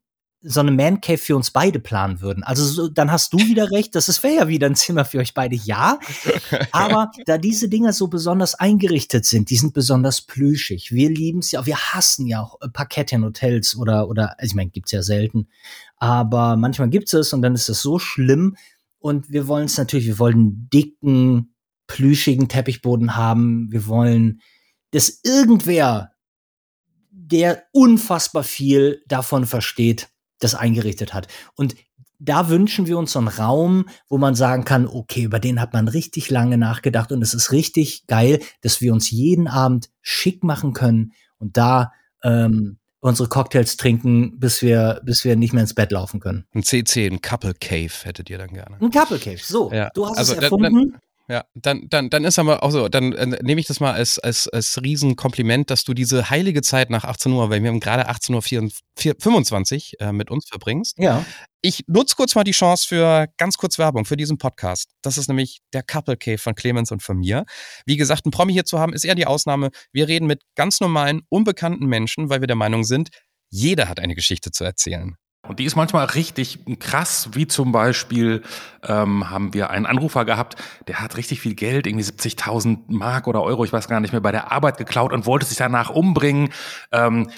so eine Man Cave für uns beide planen würden. Also so, dann hast du wieder recht, das wäre ja wieder ein Zimmer für euch beide, ja. Aber da diese Dinger so besonders eingerichtet sind, die sind besonders plüschig. Wir lieben es ja, wir hassen ja auch äh, Parkett in Hotels oder oder also ich meine, gibt's ja selten, aber manchmal gibt's es und dann ist es so schlimm und wir wollen es natürlich, wir wollen dicken plüschigen Teppichboden haben, wir wollen dass irgendwer der unfassbar viel davon versteht, das eingerichtet hat. Und da wünschen wir uns so einen Raum, wo man sagen kann, okay, über den hat man richtig lange nachgedacht und es ist richtig geil, dass wir uns jeden Abend schick machen können und da ähm, unsere Cocktails trinken, bis wir, bis wir nicht mehr ins Bett laufen können. Ein CC, ein Couple Cave hättet ihr dann gerne. Ein Couple Cave, so. Ja. Du hast also, es erfunden. Dann, dann, ja, dann, dann, dann ist aber auch so, dann äh, nehme ich das mal als, als, als Riesenkompliment, dass du diese heilige Zeit nach 18 Uhr, weil wir haben gerade 18.25 Uhr äh, mit uns verbringst. Ja. Ich nutze kurz mal die Chance für ganz kurz Werbung für diesen Podcast. Das ist nämlich der Couple Cave von Clemens und von mir. Wie gesagt, ein Promi hier zu haben, ist eher die Ausnahme. Wir reden mit ganz normalen, unbekannten Menschen, weil wir der Meinung sind, jeder hat eine Geschichte zu erzählen. Und die ist manchmal richtig krass, wie zum Beispiel ähm, haben wir einen Anrufer gehabt, der hat richtig viel Geld, irgendwie 70.000 Mark oder Euro, ich weiß gar nicht mehr, bei der Arbeit geklaut und wollte sich danach umbringen. Ähm,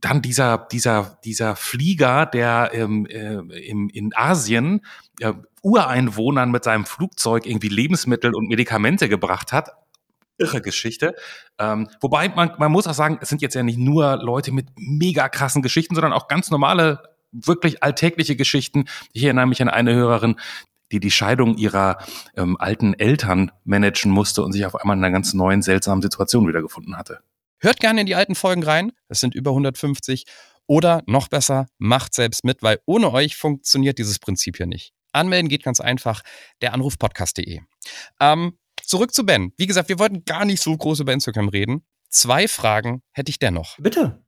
dann dieser, dieser, dieser Flieger, der ähm, äh, im, in Asien äh, Ureinwohnern mit seinem Flugzeug irgendwie Lebensmittel und Medikamente gebracht hat. Irre Geschichte. Ähm, wobei man, man muss auch sagen, es sind jetzt ja nicht nur Leute mit mega krassen Geschichten, sondern auch ganz normale wirklich alltägliche Geschichten. Ich erinnere mich an eine Hörerin, die die Scheidung ihrer ähm, alten Eltern managen musste und sich auf einmal in einer ganz neuen, seltsamen Situation wiedergefunden hatte. Hört gerne in die alten Folgen rein. Es sind über 150. Oder noch besser, macht selbst mit, weil ohne euch funktioniert dieses Prinzip hier nicht. Anmelden geht ganz einfach. Der Anrufpodcast.de. Ähm, zurück zu Ben. Wie gesagt, wir wollten gar nicht so groß über Instagram reden. Zwei Fragen hätte ich dennoch. Bitte.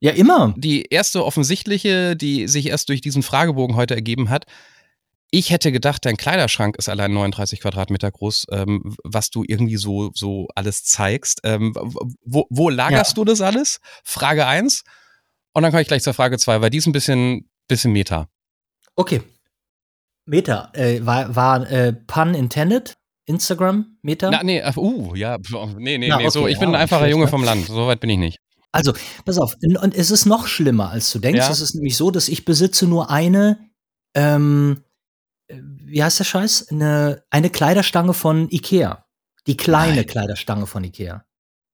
Ja, immer. Die erste offensichtliche, die sich erst durch diesen Fragebogen heute ergeben hat. Ich hätte gedacht, dein Kleiderschrank ist allein 39 Quadratmeter groß, ähm, was du irgendwie so, so alles zeigst. Ähm, wo, wo lagerst ja. du das alles? Frage eins. Und dann komme ich gleich zur Frage zwei, weil die ist ein bisschen, bisschen Meta. Okay. Meta, äh, war, war äh, pun intended? Instagram, Meta? Na, nee, uh, ja, nee, nee, Na, nee, okay, so, ich bin ein einfacher Junge vom Land, so weit bin ich nicht. Also, pass auf, und es ist noch schlimmer, als du denkst. Ja? Es ist nämlich so, dass ich besitze nur eine, ähm, wie heißt der Scheiß? Eine, eine Kleiderstange von Ikea. Die kleine Nein. Kleiderstange von Ikea.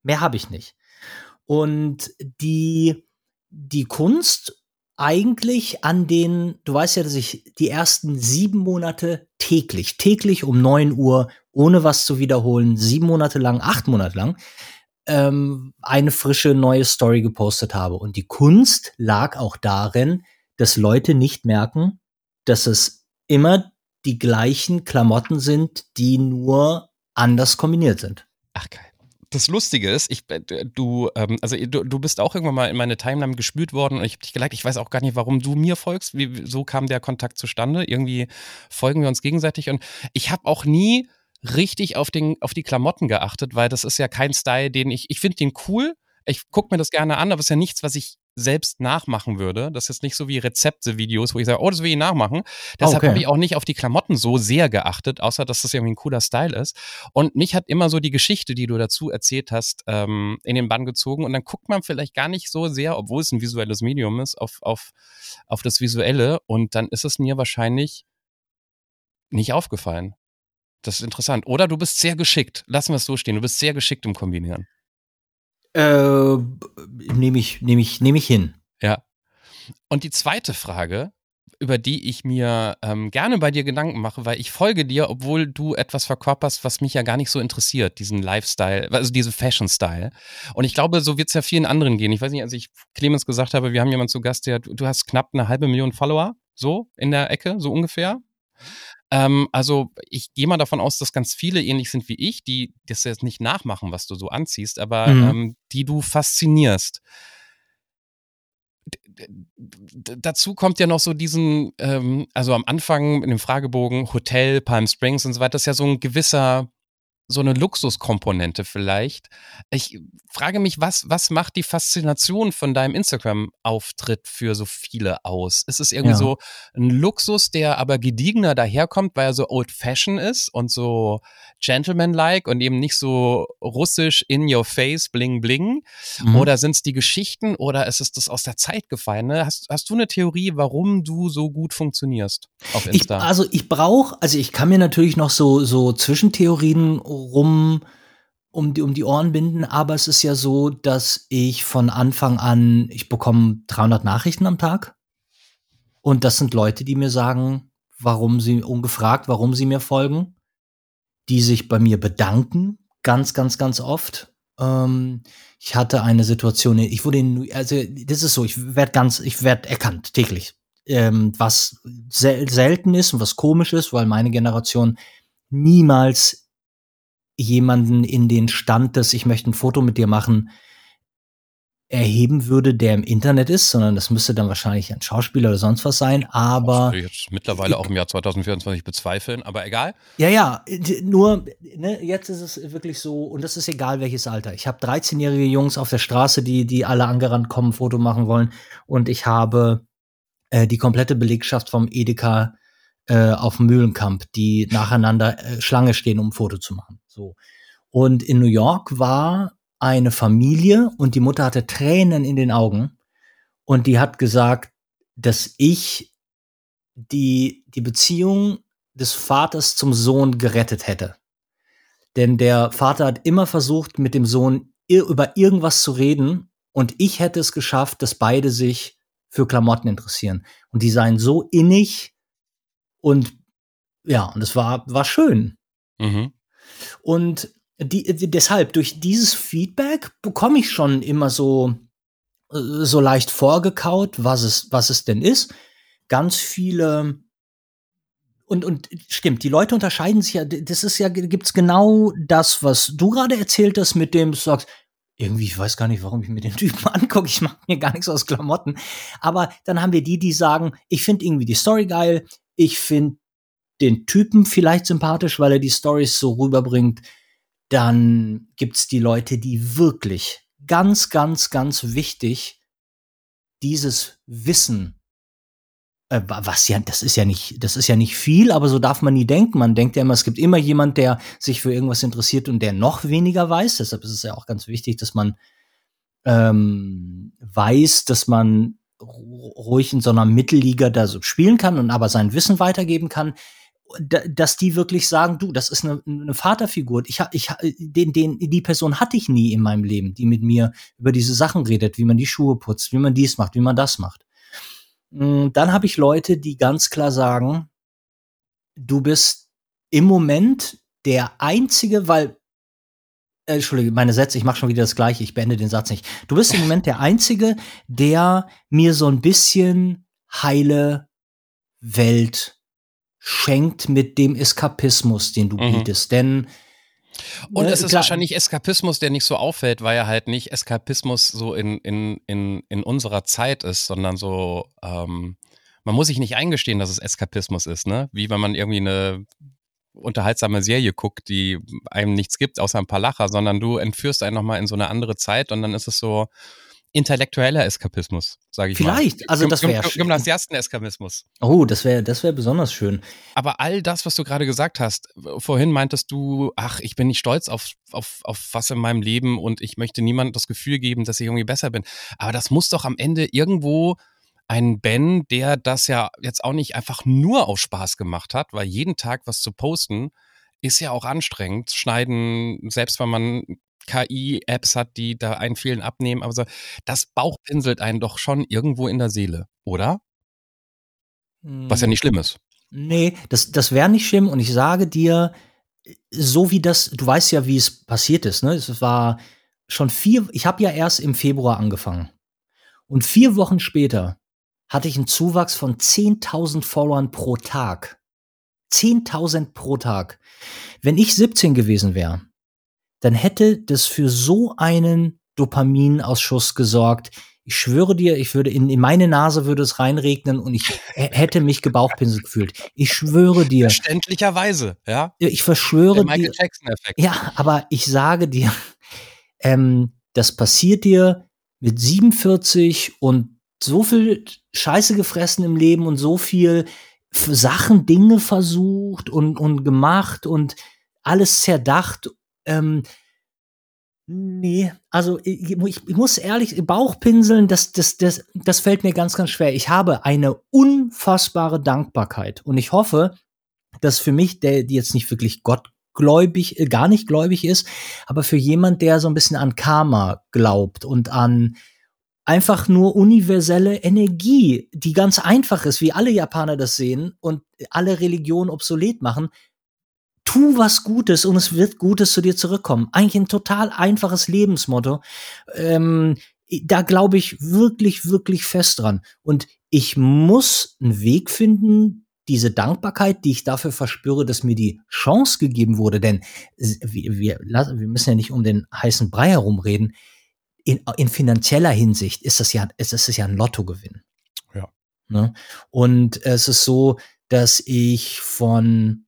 Mehr habe ich nicht. Und die, die Kunst eigentlich an den, du weißt ja, dass ich die ersten sieben Monate täglich, täglich um neun Uhr, ohne was zu wiederholen, sieben Monate lang, acht Monate lang, ähm, eine frische neue Story gepostet habe. Und die Kunst lag auch darin, dass Leute nicht merken, dass es immer die gleichen Klamotten sind, die nur anders kombiniert sind. Ach geil. Das Lustige ist, ich, äh, du, ähm, also du, du bist auch irgendwann mal in meine Timeline gespült worden und ich habe dich geliked. Ich weiß auch gar nicht, warum du mir folgst. Wie, so kam der Kontakt zustande. Irgendwie folgen wir uns gegenseitig und ich habe auch nie richtig auf, den, auf die Klamotten geachtet, weil das ist ja kein Style, den ich, ich finde den cool. Ich gucke mir das gerne an, aber es ist ja nichts, was ich selbst nachmachen würde. Das ist nicht so wie Rezepte-Videos, wo ich sage, oh, das will ich nachmachen. Deshalb okay. habe ich auch nicht auf die Klamotten so sehr geachtet, außer dass das irgendwie ein cooler Style ist. Und mich hat immer so die Geschichte, die du dazu erzählt hast, ähm, in den Bann gezogen. Und dann guckt man vielleicht gar nicht so sehr, obwohl es ein visuelles Medium ist, auf, auf, auf das Visuelle. Und dann ist es mir wahrscheinlich nicht aufgefallen. Das ist interessant. Oder du bist sehr geschickt. Lassen wir es so stehen. Du bist sehr geschickt im Kombinieren. Äh, nehme ich, nehme ich, nehme ich hin. Ja. Und die zweite Frage, über die ich mir ähm, gerne bei dir Gedanken mache, weil ich folge dir, obwohl du etwas verkörperst, was mich ja gar nicht so interessiert, diesen Lifestyle, also diese Fashion-Style. Und ich glaube, so wird es ja vielen anderen gehen. Ich weiß nicht, als ich Clemens gesagt habe, wir haben jemanden zu Gast, der, du hast knapp eine halbe Million Follower, so in der Ecke, so ungefähr. Ähm, also ich gehe mal davon aus, dass ganz viele ähnlich sind wie ich, die das jetzt nicht nachmachen, was du so anziehst, aber mhm. ähm, die du faszinierst. D dazu kommt ja noch so diesen, ähm, also am Anfang in dem Fragebogen Hotel, Palm Springs und so weiter, das ist ja so ein gewisser so eine Luxuskomponente vielleicht. Ich frage mich, was, was macht die Faszination von deinem Instagram-Auftritt für so viele aus? Ist es irgendwie ja. so ein Luxus, der aber gediegener daherkommt, weil er so old-fashioned ist und so gentleman-like und eben nicht so russisch in your face, bling bling? Mhm. Oder sind es die Geschichten oder ist es das aus der Zeit gefallen? Ne? Hast, hast du eine Theorie, warum du so gut funktionierst auf Insta? Ich, also ich brauche, also ich kann mir natürlich noch so, so Zwischentheorien rum um die, um die Ohren binden, aber es ist ja so, dass ich von Anfang an, ich bekomme 300 Nachrichten am Tag und das sind Leute, die mir sagen, warum sie, ungefragt, warum sie mir folgen, die sich bei mir bedanken, ganz, ganz, ganz oft. Ähm, ich hatte eine Situation, ich wurde in, also das ist so, ich werde ganz, ich werde erkannt täglich, ähm, was sel selten ist und was komisch ist, weil meine Generation niemals jemanden in den Stand des Ich möchte ein Foto mit dir machen erheben würde, der im Internet ist, sondern das müsste dann wahrscheinlich ein Schauspieler oder sonst was sein, aber. Das jetzt mittlerweile auch im Jahr 2024 bezweifeln, aber egal. Ja, ja, nur, ne, jetzt ist es wirklich so, und das ist egal welches Alter. Ich habe 13-jährige Jungs auf der Straße, die, die alle angerannt kommen, Foto machen wollen, und ich habe äh, die komplette Belegschaft vom Edeka äh, auf dem Mühlenkamp, die nacheinander äh, Schlange stehen, um ein Foto zu machen. So. Und in New York war eine Familie und die Mutter hatte Tränen in den Augen und die hat gesagt, dass ich die, die Beziehung des Vaters zum Sohn gerettet hätte. Denn der Vater hat immer versucht, mit dem Sohn über irgendwas zu reden und ich hätte es geschafft, dass beide sich für Klamotten interessieren. Und die seien so innig und ja, und es war, war schön. Mhm. Und die, die, deshalb, durch dieses Feedback bekomme ich schon immer so, äh, so leicht vorgekaut, was es, was es denn ist. Ganz viele und, und stimmt, die Leute unterscheiden sich ja, das ist ja, gibt's genau das, was du gerade erzählt hast, mit dem du sagst, irgendwie, ich weiß gar nicht, warum ich mir den Typen angucke, ich mache mir gar nichts aus Klamotten. Aber dann haben wir die, die sagen, ich finde irgendwie die Story geil, ich finde den Typen vielleicht sympathisch, weil er die Stories so rüberbringt. Dann gibt's die Leute, die wirklich ganz, ganz, ganz wichtig dieses Wissen äh, was ja, das ist ja nicht, das ist ja nicht viel, aber so darf man nie denken. Man denkt ja immer, es gibt immer jemand, der sich für irgendwas interessiert und der noch weniger weiß. Deshalb ist es ja auch ganz wichtig, dass man ähm, weiß, dass man ruhig in so einer Mittelliga da so spielen kann und aber sein Wissen weitergeben kann, dass die wirklich sagen, du, das ist eine, eine Vaterfigur. Ich, ich, den, den, die Person hatte ich nie in meinem Leben, die mit mir über diese Sachen redet, wie man die Schuhe putzt, wie man dies macht, wie man das macht. Hm, dann habe ich Leute, die ganz klar sagen, du bist im Moment der einzige, weil äh, Entschuldige, meine Sätze, ich mache schon wieder das gleiche, ich beende den Satz nicht. Du bist im Moment der einzige, der mir so ein bisschen heile Welt schenkt mit dem Eskapismus, den du mhm. bietest, denn und es ist klar. wahrscheinlich Eskapismus, der nicht so auffällt, weil er halt nicht Eskapismus so in, in, in, in unserer Zeit ist, sondern so, ähm, man muss sich nicht eingestehen, dass es Eskapismus ist, ne? Wie wenn man irgendwie eine unterhaltsame Serie guckt, die einem nichts gibt, außer ein paar Lacher, sondern du entführst einen nochmal in so eine andere Zeit und dann ist es so, intellektueller Eskapismus, sage ich Vielleicht, mal. also das wäre Gymnasiasten-Eskapismus. Oh, das wäre das wäre besonders schön. Aber all das, was du gerade gesagt hast, vorhin meintest du, ach, ich bin nicht stolz auf, auf, auf was in meinem Leben und ich möchte niemandem das Gefühl geben, dass ich irgendwie besser bin. Aber das muss doch am Ende irgendwo ein Ben, der das ja jetzt auch nicht einfach nur aus Spaß gemacht hat, weil jeden Tag was zu posten, ist ja auch anstrengend. Schneiden, selbst wenn man KI-Apps hat, die da einen vielen abnehmen. Aber so, das bauchpinselt einen doch schon irgendwo in der Seele, oder? Was ja nicht schlimm ist. Nee, das, das wäre nicht schlimm. Und ich sage dir, so wie das, du weißt ja, wie es passiert ist. Ne? Es war schon vier, ich habe ja erst im Februar angefangen. Und vier Wochen später hatte ich einen Zuwachs von 10.000 Followern pro Tag. 10.000 pro Tag. Wenn ich 17 gewesen wäre, dann hätte das für so einen Dopaminausschuss gesorgt. Ich schwöre dir, ich würde in, in meine Nase würde es reinregnen und ich hätte mich gebauchpinselt gefühlt. Ich schwöre dir. Verständlicherweise, ja. Ich verschwöre dir. Ja, aber ich sage dir, ähm, das passiert dir mit 47 und so viel Scheiße gefressen im Leben und so viel Sachen, Dinge versucht und, und gemacht und alles zerdacht ähm, nee, also ich, ich, muss ehrlich, Bauchpinseln, das, das, das, das fällt mir ganz, ganz schwer. Ich habe eine unfassbare Dankbarkeit und ich hoffe, dass für mich, der die jetzt nicht wirklich gottgläubig, äh, gar nicht gläubig ist, aber für jemand, der so ein bisschen an Karma glaubt und an einfach nur universelle Energie, die ganz einfach ist, wie alle Japaner das sehen und alle Religionen obsolet machen, tu was Gutes und es wird Gutes zu dir zurückkommen. Eigentlich ein total einfaches Lebensmotto. Ähm, da glaube ich wirklich, wirklich fest dran. Und ich muss einen Weg finden, diese Dankbarkeit, die ich dafür verspüre, dass mir die Chance gegeben wurde, denn wir, wir, wir müssen ja nicht um den heißen Brei herumreden. In, in finanzieller Hinsicht ist das ja, ist das ja ein Lottogewinn. Ja. Ne? Und es ist so, dass ich von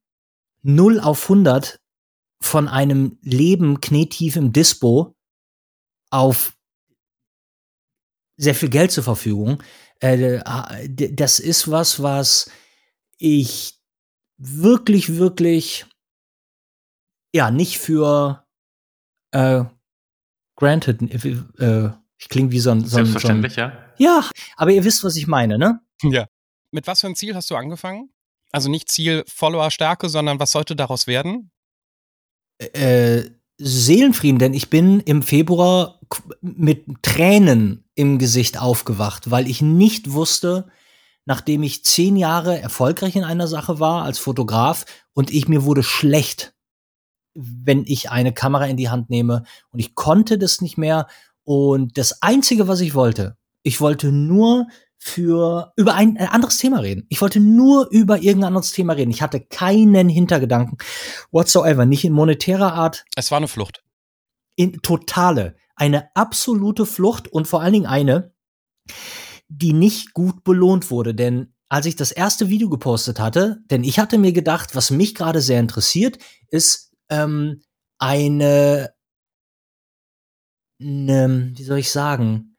0 auf 100 von einem Leben knietief im Dispo auf sehr viel Geld zur Verfügung. Äh, das ist was, was ich wirklich, wirklich, ja, nicht für äh, granted, äh, ich klinge wie so ein, so ein Selbstverständlich, so ein, ja. Ja, aber ihr wisst, was ich meine, ne? Ja. Mit was für ein Ziel hast du angefangen? Also nicht Ziel Follower-Stärke, sondern was sollte daraus werden? Äh, Seelenfrieden, denn ich bin im Februar mit Tränen im Gesicht aufgewacht, weil ich nicht wusste, nachdem ich zehn Jahre erfolgreich in einer Sache war als Fotograf und ich mir wurde schlecht, wenn ich eine Kamera in die Hand nehme und ich konnte das nicht mehr und das einzige, was ich wollte, ich wollte nur für über ein, ein anderes Thema reden. Ich wollte nur über irgendein anderes Thema reden. Ich hatte keinen Hintergedanken whatsoever, nicht in monetärer Art. Es war eine Flucht. In totale, eine absolute Flucht und vor allen Dingen eine, die nicht gut belohnt wurde, denn als ich das erste Video gepostet hatte, denn ich hatte mir gedacht, was mich gerade sehr interessiert, ist ähm, eine, ne, wie soll ich sagen,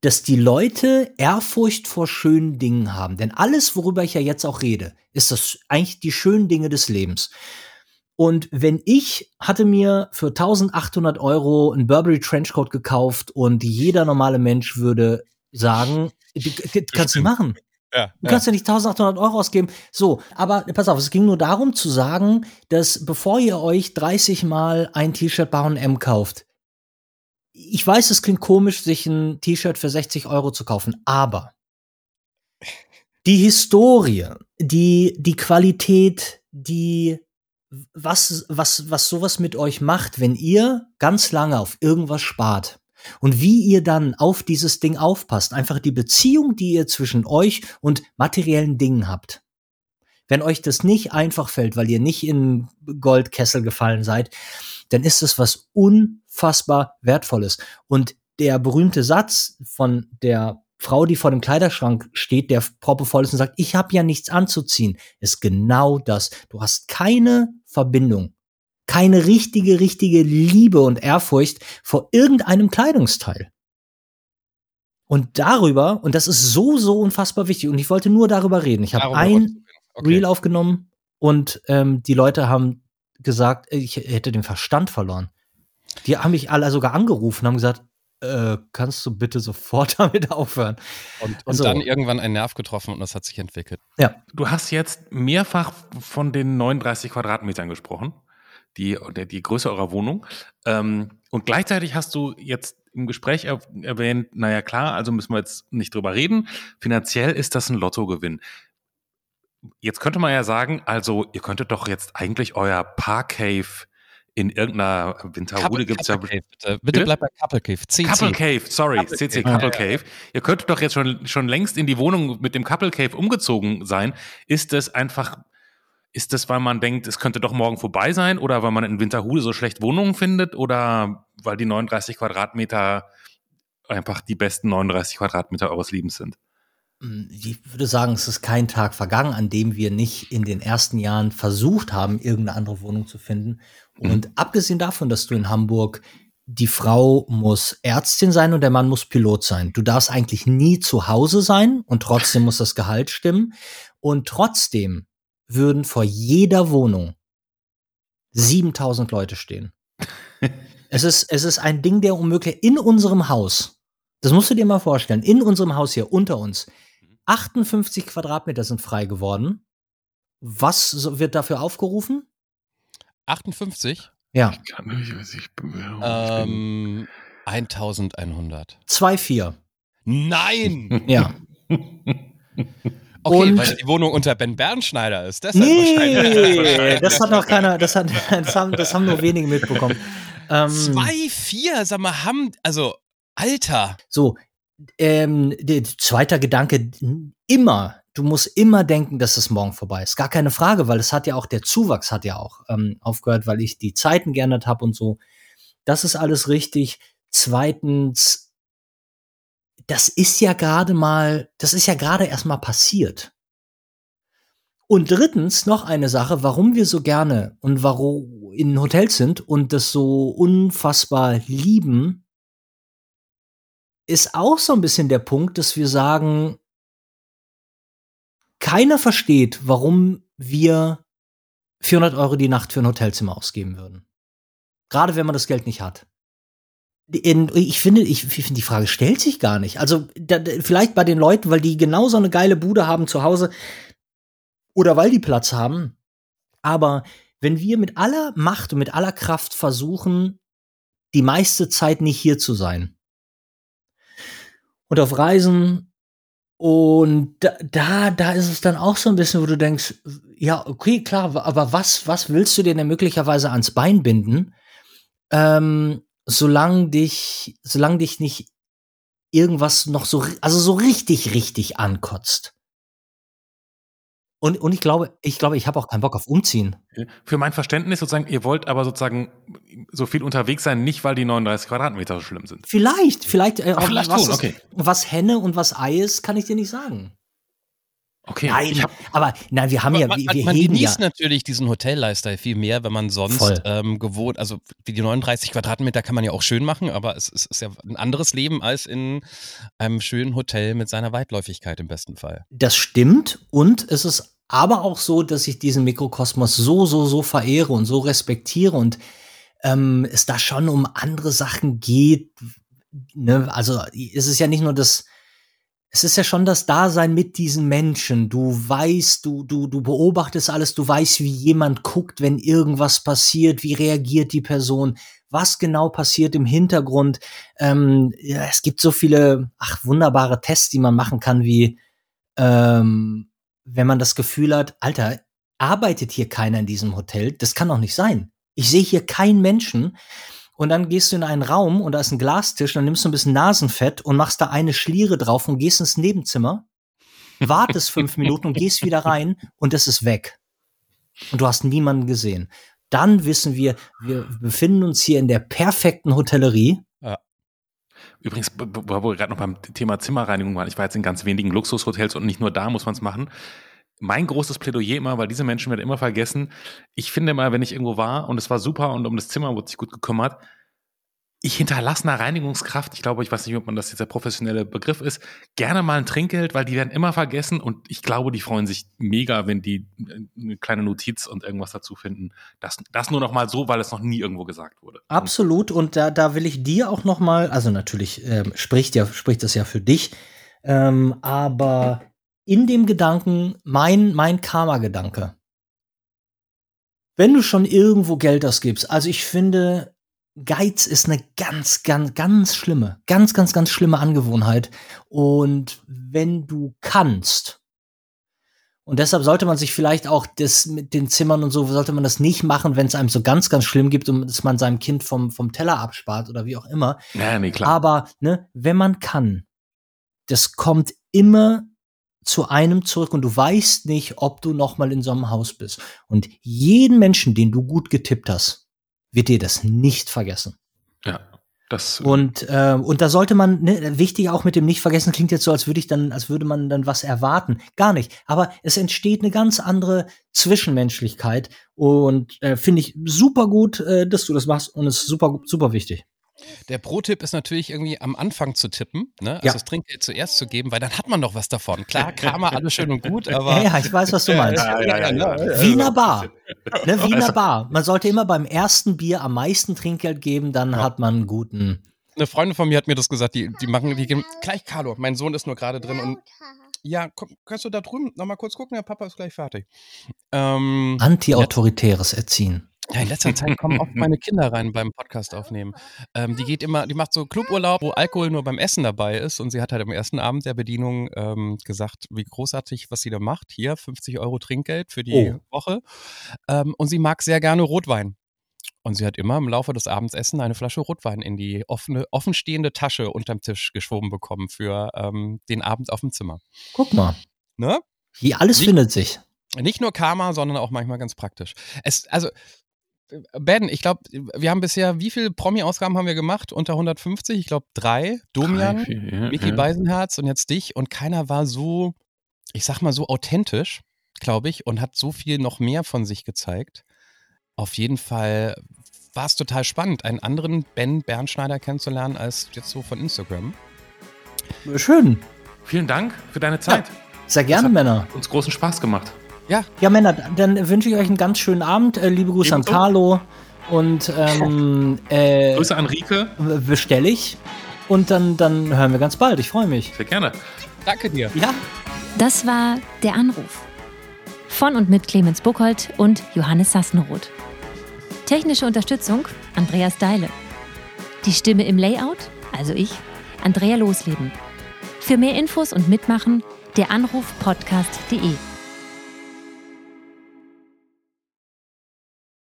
dass die Leute Ehrfurcht vor schönen Dingen haben. Denn alles, worüber ich ja jetzt auch rede, ist das eigentlich die schönen Dinge des Lebens. Und wenn ich hatte mir für 1800 Euro einen Burberry Trenchcoat gekauft und jeder normale Mensch würde sagen, kannst du machen. Ja, Du kannst ja nicht 1800 Euro ausgeben. So, aber pass auf, es ging nur darum zu sagen, dass bevor ihr euch 30 Mal ein T-Shirt bei H&M kauft, ich weiß, es klingt komisch, sich ein T-Shirt für 60 Euro zu kaufen, aber die Historie, die, die Qualität, die, was, was, was sowas mit euch macht, wenn ihr ganz lange auf irgendwas spart. Und wie ihr dann auf dieses Ding aufpasst, einfach die Beziehung, die ihr zwischen euch und materiellen Dingen habt. Wenn euch das nicht einfach fällt, weil ihr nicht in Goldkessel gefallen seid, dann ist es was unfassbar Wertvolles. Und der berühmte Satz von der Frau, die vor dem Kleiderschrank steht, der proppevoll ist und sagt, ich habe ja nichts anzuziehen, ist genau das. Du hast keine Verbindung, keine richtige, richtige Liebe und Ehrfurcht vor irgendeinem Kleidungsteil. Und darüber, und das ist so, so unfassbar wichtig, und ich wollte nur darüber reden. Ich habe ein. Okay. Reel aufgenommen und ähm, die Leute haben gesagt, ich hätte den Verstand verloren. Die haben mich alle sogar angerufen, haben gesagt, äh, kannst du bitte sofort damit aufhören? Und, und Also- dann irgendwann einen Nerv getroffen und das hat sich entwickelt. Ja, Du hast jetzt mehrfach von den 39 Quadratmetern gesprochen, die, der, die Größe eurer Wohnung. Ähm, und gleichzeitig hast du jetzt im Gespräch er, erwähnt, naja klar, also müssen wir jetzt nicht drüber reden. Finanziell ist das ein Lottogewinn. Jetzt könnte man ja sagen, also ihr könntet doch jetzt eigentlich euer Parcave in irgendeiner Winterhude gibt's ja Couple Cave, bitte. Bitte Bitte? bleib bei Couple Cave. CC. Couple Cave, sorry, Couple CC Cave. Couple Ja, ja, ja. Cave. Ihr könntet doch jetzt schon, schon längst in die Wohnung mit dem Couple Cave umgezogen sein. Ist das einfach, ist das, weil man denkt, es könnte doch morgen vorbei sein oder weil man in Winterhude so schlecht Wohnungen findet oder weil die 39 Quadratmeter einfach die besten 39 Quadratmeter eures Lebens sind? Mm, ich würde sagen, es ist kein Tag vergangen, an dem wir nicht in den ersten Jahren versucht haben, irgendeine andere Wohnung zu finden. Mhm. Und abgesehen davon, dass du in Hamburg die Frau muss Ärztin sein und der Mann muss Pilot sein. Du darfst eigentlich nie zu Hause sein und trotzdem muss das Gehalt stimmen. Und trotzdem würden vor jeder Wohnung 7000 Leute stehen. es ist, es ist ein Ding der unmöglich. In unserem Haus, das musst du dir mal vorstellen, in unserem Haus hier unter uns, 58 Quadratmeter sind frei geworden. Was wird dafür aufgerufen? 58. Ja, Kann ich, ich, ich, Ähm, 1100. 2,4. Nein! Ja. Okay, Und- weil die Wohnung unter Ben Bernschneider ist. Deshalb wahrscheinlich. Nee, das hat noch keiner, das, hat, das, haben, das haben nur wenige mitbekommen. Ähm, Zwei, vier, sag mal, haben, also, Alter. So, ähm, der zweiter Gedanke, immer, du musst immer denken, dass es morgen vorbei ist. Gar keine Frage, weil es hat ja auch, der Zuwachs hat ja auch ähm, aufgehört, weil ich die Zeiten geändert habe und so. Das ist alles richtig. Zweitens, das ist ja gerade mal, das ist ja gerade erst mal passiert. Und drittens noch eine Sache, warum wir so gerne und warum in Hotels sind und das so unfassbar lieben, ist auch so ein bisschen der Punkt, dass wir sagen, keiner versteht, warum wir 400 Euro die Nacht für ein Hotelzimmer ausgeben würden. Gerade wenn man das Geld nicht hat. Ich finde, ich, ich finde, die Frage stellt sich gar nicht. Also da, vielleicht bei den Leuten, weil die genau so eine geile Bude haben zu Hause oder weil die Platz haben. Aber wenn wir mit aller Macht und mit aller Kraft versuchen, die meiste Zeit nicht hier zu sein, und auf Reisen. Und da, da, da ist es dann auch so ein bisschen, wo du denkst, ja, okay, klar, aber was, was willst du dir denn möglicherweise ans Bein binden, ähm, solange dich, solange dich nicht irgendwas noch so, also so richtig, richtig ankotzt. Und, und ich glaube, ich glaube, ich habe auch keinen Bock auf Umziehen. Für mein Verständnis sozusagen, ihr wollt aber sozusagen so viel unterwegs sein, nicht weil die 39 Quadratmeter so schlimm sind. Vielleicht, vielleicht, äh, Ach, vielleicht was, ist- okay. was Henne und was Ei ist, kann ich dir nicht sagen. Okay. Nein, aber nein, wir haben ja, man, wir, wir man heben genießt ja. natürlich diesen Hotel-Lifestyle viel mehr, wenn man sonst ähm, gewohnt, also wie die 39 Quadratmeter kann man ja auch schön machen, aber es, es ist ja ein anderes Leben als in einem schönen Hotel mit seiner Weitläufigkeit im besten Fall. Das stimmt und es ist aber auch so, dass ich diesen Mikrokosmos so, so, so verehre und so respektiere und ähm, es da schon um andere Sachen geht. Ne? Also es ist ja nicht nur das, es ist ja schon das Dasein mit diesen Menschen. Du weißt, du, du, du beobachtest alles, du weißt, wie jemand guckt, wenn irgendwas passiert, wie reagiert die Person, was genau passiert im Hintergrund. Ähm, ja, es gibt so viele, ach, wunderbare Tests, die man machen kann, wie ähm, wenn man das Gefühl hat, Alter, arbeitet hier keiner in diesem Hotel? Das kann doch nicht sein. Ich sehe hier keinen Menschen. Und dann gehst du in einen Raum und da ist ein Glastisch, dann nimmst du ein bisschen Nasenfett und machst da eine Schliere drauf und gehst ins Nebenzimmer, wartest fünf Minuten und gehst wieder rein und es ist weg. Und du hast niemanden gesehen. Dann wissen wir, wir befinden uns hier in der perfekten Hotellerie. Übrigens, wo wir gerade noch beim Thema Zimmerreinigung waren, ich war jetzt in ganz wenigen Luxushotels und nicht nur da muss man es machen. Mein großes Plädoyer immer, weil diese Menschen werden immer vergessen. Ich finde mal, wenn ich irgendwo war und es war super und um das Zimmer wurde sich gut gekümmert, ich hinterlasse einer Reinigungskraft, ich glaube, ich weiß nicht, ob man das jetzt der professionelle Begriff ist, gerne mal ein Trinkgeld, weil die werden immer vergessen und ich glaube, die freuen sich mega, wenn die äh, eine kleine Notiz und irgendwas dazu finden. Das, das nur noch mal so, weil es noch nie irgendwo gesagt wurde. Absolut. Und da, da will ich dir auch noch mal, also natürlich ähm, spricht ja, spricht das ja für dich, ähm, aber in dem Gedanken, mein, mein Karma-Gedanke. Wenn du schon irgendwo Geld ausgibst, also ich finde, Geiz ist eine ganz, ganz, ganz schlimme, ganz, ganz, ganz schlimme Angewohnheit. Und wenn du kannst, und deshalb sollte man sich vielleicht auch das mit den Zimmern und so, sollte man das nicht machen, wenn es einem so ganz, ganz schlimm gibt und dass man seinem Kind vom, vom Teller abspart oder wie auch immer. Ja, nee, klar. Aber ne, wenn man kann, das kommt immer zu einem zurück und du weißt nicht, ob du noch mal in so einem Haus bist. Und jeden Menschen, den du gut getippt hast, wird dir das nicht vergessen. ja, das, Und, äh, und da sollte man, ne, wichtig auch mit dem nicht vergessen, klingt jetzt so, als würde ich dann, als würde man dann was erwarten. Gar nicht. Aber es entsteht eine ganz andere Zwischenmenschlichkeit und äh, finde ich super gut, äh, dass du das machst und es ist super, super wichtig. Der Pro-Tipp ist natürlich irgendwie am Anfang zu tippen, ne? also Ja. das Trinkgeld zuerst zu geben, weil dann hat man doch was davon. Klar, Karma, alles schön und gut, aber Ja, ja, ich weiß, was du meinst. Ja, ja, ja, ja. Wiener Bar. Ne, Wiener Bar. Man sollte immer beim ersten Bier am meisten Trinkgeld geben, dann hat man einen guten. eine Freundin von mir hat mir das gesagt, die, die machen, die geben, gleich Carlo, mein Sohn ist nur gerade drin und ja, komm, kannst du da drüben nochmal kurz gucken, der Papa ist gleich fertig. Ähm, Antiautoritäres Erziehen. Ja, in letzter Zeit kommen oft meine Kinder rein beim Podcast aufnehmen. Ähm, die geht immer, die macht so Cluburlaub, wo Alkohol nur beim Essen dabei ist. Und sie hat halt am ersten Abend der Bedienung ähm, gesagt, wie großartig, was sie da macht. Hier 50 Euro Trinkgeld für die Oh. Woche. Ähm, und sie mag sehr gerne Rotwein. Und sie hat immer im Laufe des Abendsessen eine Flasche Rotwein in die offene, offenstehende Tasche unterm Tisch geschoben bekommen für ähm, den Abend auf dem Zimmer. Guck mal. Ne? Hier alles Nicht- findet sich. Nicht nur Karma, sondern auch manchmal ganz praktisch. Es, also, Ben, ich glaube, wir haben bisher, wie viele Promi-Ausgaben haben wir gemacht? Unter 150? Ich glaube drei. Domian, Drei, ja, Micky ja. Beisenherz und jetzt dich. Und keiner war so, ich sag mal, so authentisch, glaube ich, und hat so viel noch mehr von sich gezeigt. Auf jeden Fall war es total spannend, einen anderen Ben Bernschneider kennenzulernen als jetzt so von Instagram. Schön. Vielen Dank für deine Zeit. Sehr gerne, Männer. Hat uns großen Spaß gemacht. Ja, Männer, dann wünsche ich euch einen ganz schönen Abend. Äh, liebe Grüße an Ebenso. Carlo. Und ähm, äh, Grüße an Rike. bestelle ich. Und dann, dann hören wir ganz bald. Ich freue mich. Sehr gerne. Danke dir. Ja. Das war Der Anruf. Von und mit Clemens Buchholz und Johannes Sassenroth. Technische Unterstützung Andreas Deile. Die Stimme im Layout, also ich, Andrea Losleben. Für mehr Infos und Mitmachen der Anruf podcast.de.